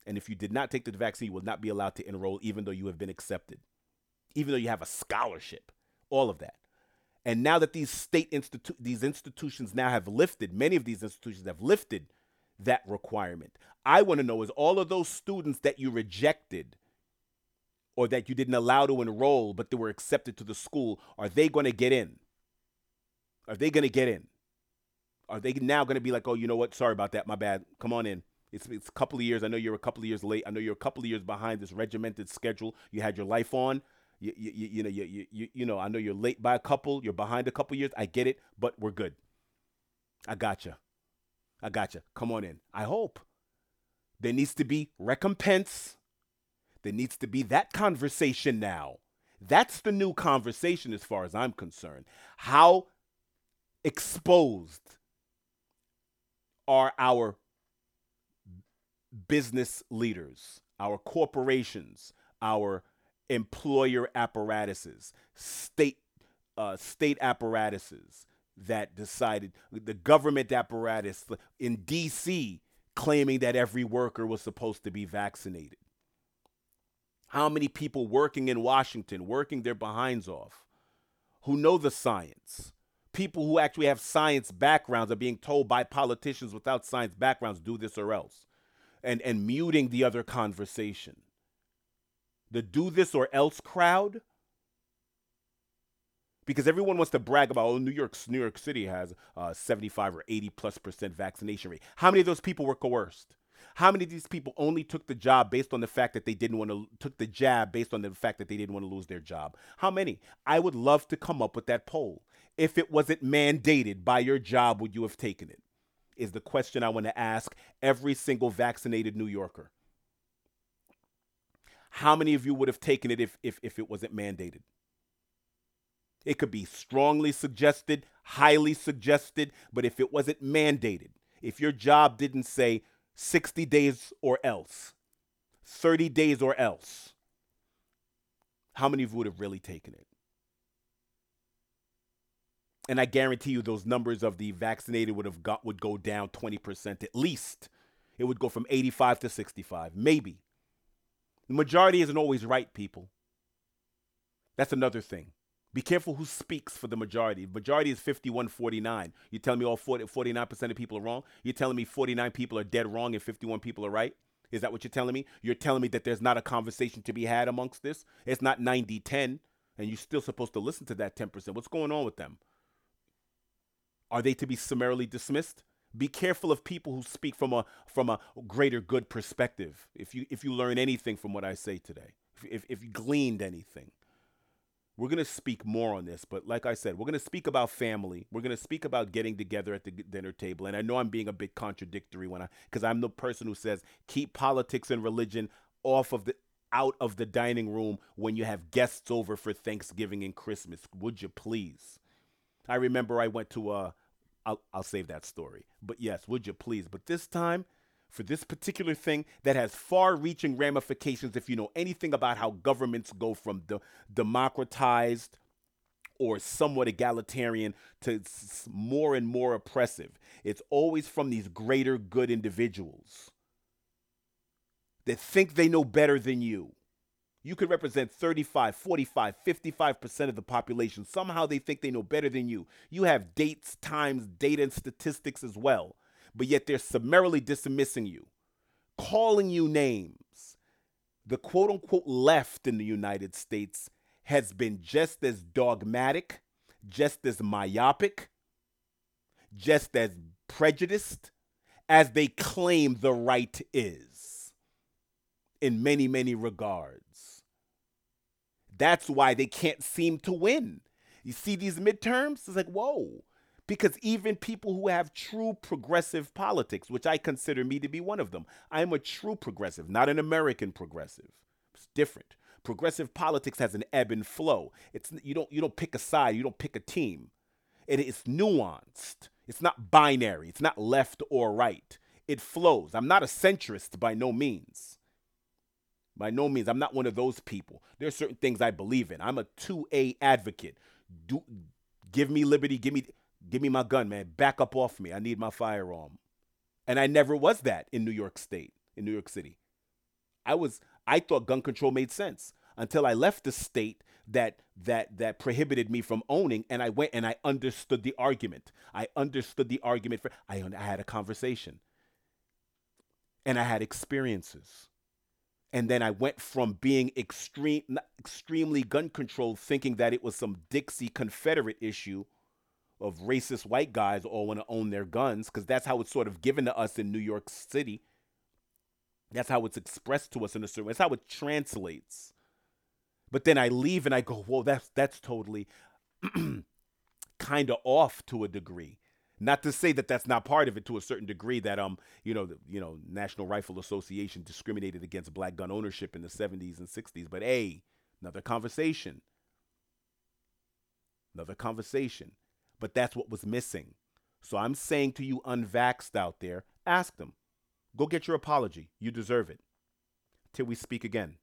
And if you did not take the vaccine, you will not be allowed to enroll, even though you have been accepted, even though you have a scholarship, all of that. And now that these state institu- these institutions now have lifted, many of these institutions have lifted that requirement. I want to know is all of those students that you rejected or that you didn't allow to enroll but they were accepted to the school, are they going to get in? Are they going to get in? Are they now going to be like, oh, you know what? Sorry about that. My bad. Come on in. It's, it's a couple of years. I know you're a couple of years late. I know you're a couple of years behind this regimented schedule. You had your life on. You, you, you, you know, you, you, you know, I know you're late by a couple. You're behind a couple years. I get it, but we're good. I gotcha. I gotcha. Come on in. I hope. There needs to be recompense. There needs to be that conversation now. That's the new conversation as far as I'm concerned. How exposed are our business leaders, our corporations, our employer apparatuses, state uh, state apparatuses that decided the government apparatus in D.C. claiming that every worker was supposed to be vaccinated. How many people working in Washington, working their behinds off, who know the science, people who actually have science backgrounds are being told by politicians without science backgrounds do this or else and and muting the other conversation the do this or else crowd because everyone wants to brag about oh new york new york city has uh, 75 or 80 plus percent vaccination rate how many of those people were coerced how many of these people only took the job based on the fact that they didn't want to took the jab based on the fact that they didn't want to lose their job how many i would love to come up with that poll if it wasn't mandated by your job, would you have taken it? Is the question I want to ask every single vaccinated New Yorker. How many of you would have taken it if, if, if it wasn't mandated? It could be strongly suggested, highly suggested, but if it wasn't mandated, if your job didn't say 60 days or else, 30 days or else, how many of you would have really taken it? and I guarantee you those numbers of the vaccinated would have got would go down 20% at least. It would go from 85 to 65, maybe. The majority isn't always right, people. That's another thing. Be careful who speaks for the majority. Majority is 51 49. You're telling me all 40, 49% of people are wrong? You're telling me 49 people are dead wrong and 51 people are right? Is that what you're telling me? You're telling me that there's not a conversation to be had amongst this? It's not 90 10, and you're still supposed to listen to that 10%. What's going on with them? Are they to be summarily dismissed? Be careful of people who speak from a from a greater good perspective. If you if you learn anything from what I say today, if if, if you gleaned anything, we're going to speak more on this. But like I said, we're going to speak about family. We're going to speak about getting together at the dinner table. And I know I'm being a bit contradictory when I because I'm the person who says keep politics and religion off of the out of the dining room when you have guests over for Thanksgiving and Christmas. Would you please? I remember I went to a I'll, I'll save that story. But yes, would you please? But this time, for this particular thing that has far reaching ramifications, if you know anything about how governments go from the democratized or somewhat egalitarian to more and more oppressive, it's always from these greater good individuals that think they know better than you you could represent 35, 45, 55% of the population. Somehow they think they know better than you. You have dates, times, data, and statistics as well. But yet they're summarily dismissing you, calling you names, the quote unquote left in the United States has been just as dogmatic, just as myopic, just as prejudiced as they claim the right is in many, many regards. That's why they can't seem to win. You see these midterms? It's like, whoa. Because even people who have true progressive politics, which I consider me to be one of them, I'm a true progressive, not an American progressive. It's different. Progressive politics has an ebb and flow. It's you don't you don't pick a side, you don't pick a team. It is nuanced. It's not binary. It's not left or right. It flows. I'm not a centrist by no means. By no means. I'm not one of those people. There are certain things I believe in. I'm a 2A advocate. Do give me liberty, give me give me my gun, man. Back up off me. I need my firearm. And I never was that in New York State, in New York City. I was I thought gun control made sense until I left the state that that that prohibited me from owning and I went and I understood the argument. I understood the argument for I, I had a conversation. And I had experiences. And then I went from being extreme extremely gun control thinking that it was some Dixie Confederate issue of racist white guys all want to own their guns because that's how it's sort of given to us in New York City. That's how it's expressed to us in a certain way. That's how it translates. But then I leave and I go, whoa, that's that's totally kind of off to a degree. Not to say that that's not part of it to a certain degree. That um, you know, the you know, National Rifle Association discriminated against black gun ownership in the '70s and '60s. But hey, another conversation. Another conversation. But that's what was missing. So I'm saying to you, unvaxxed out there, ask them. Go get your apology. You deserve it. Till we speak again.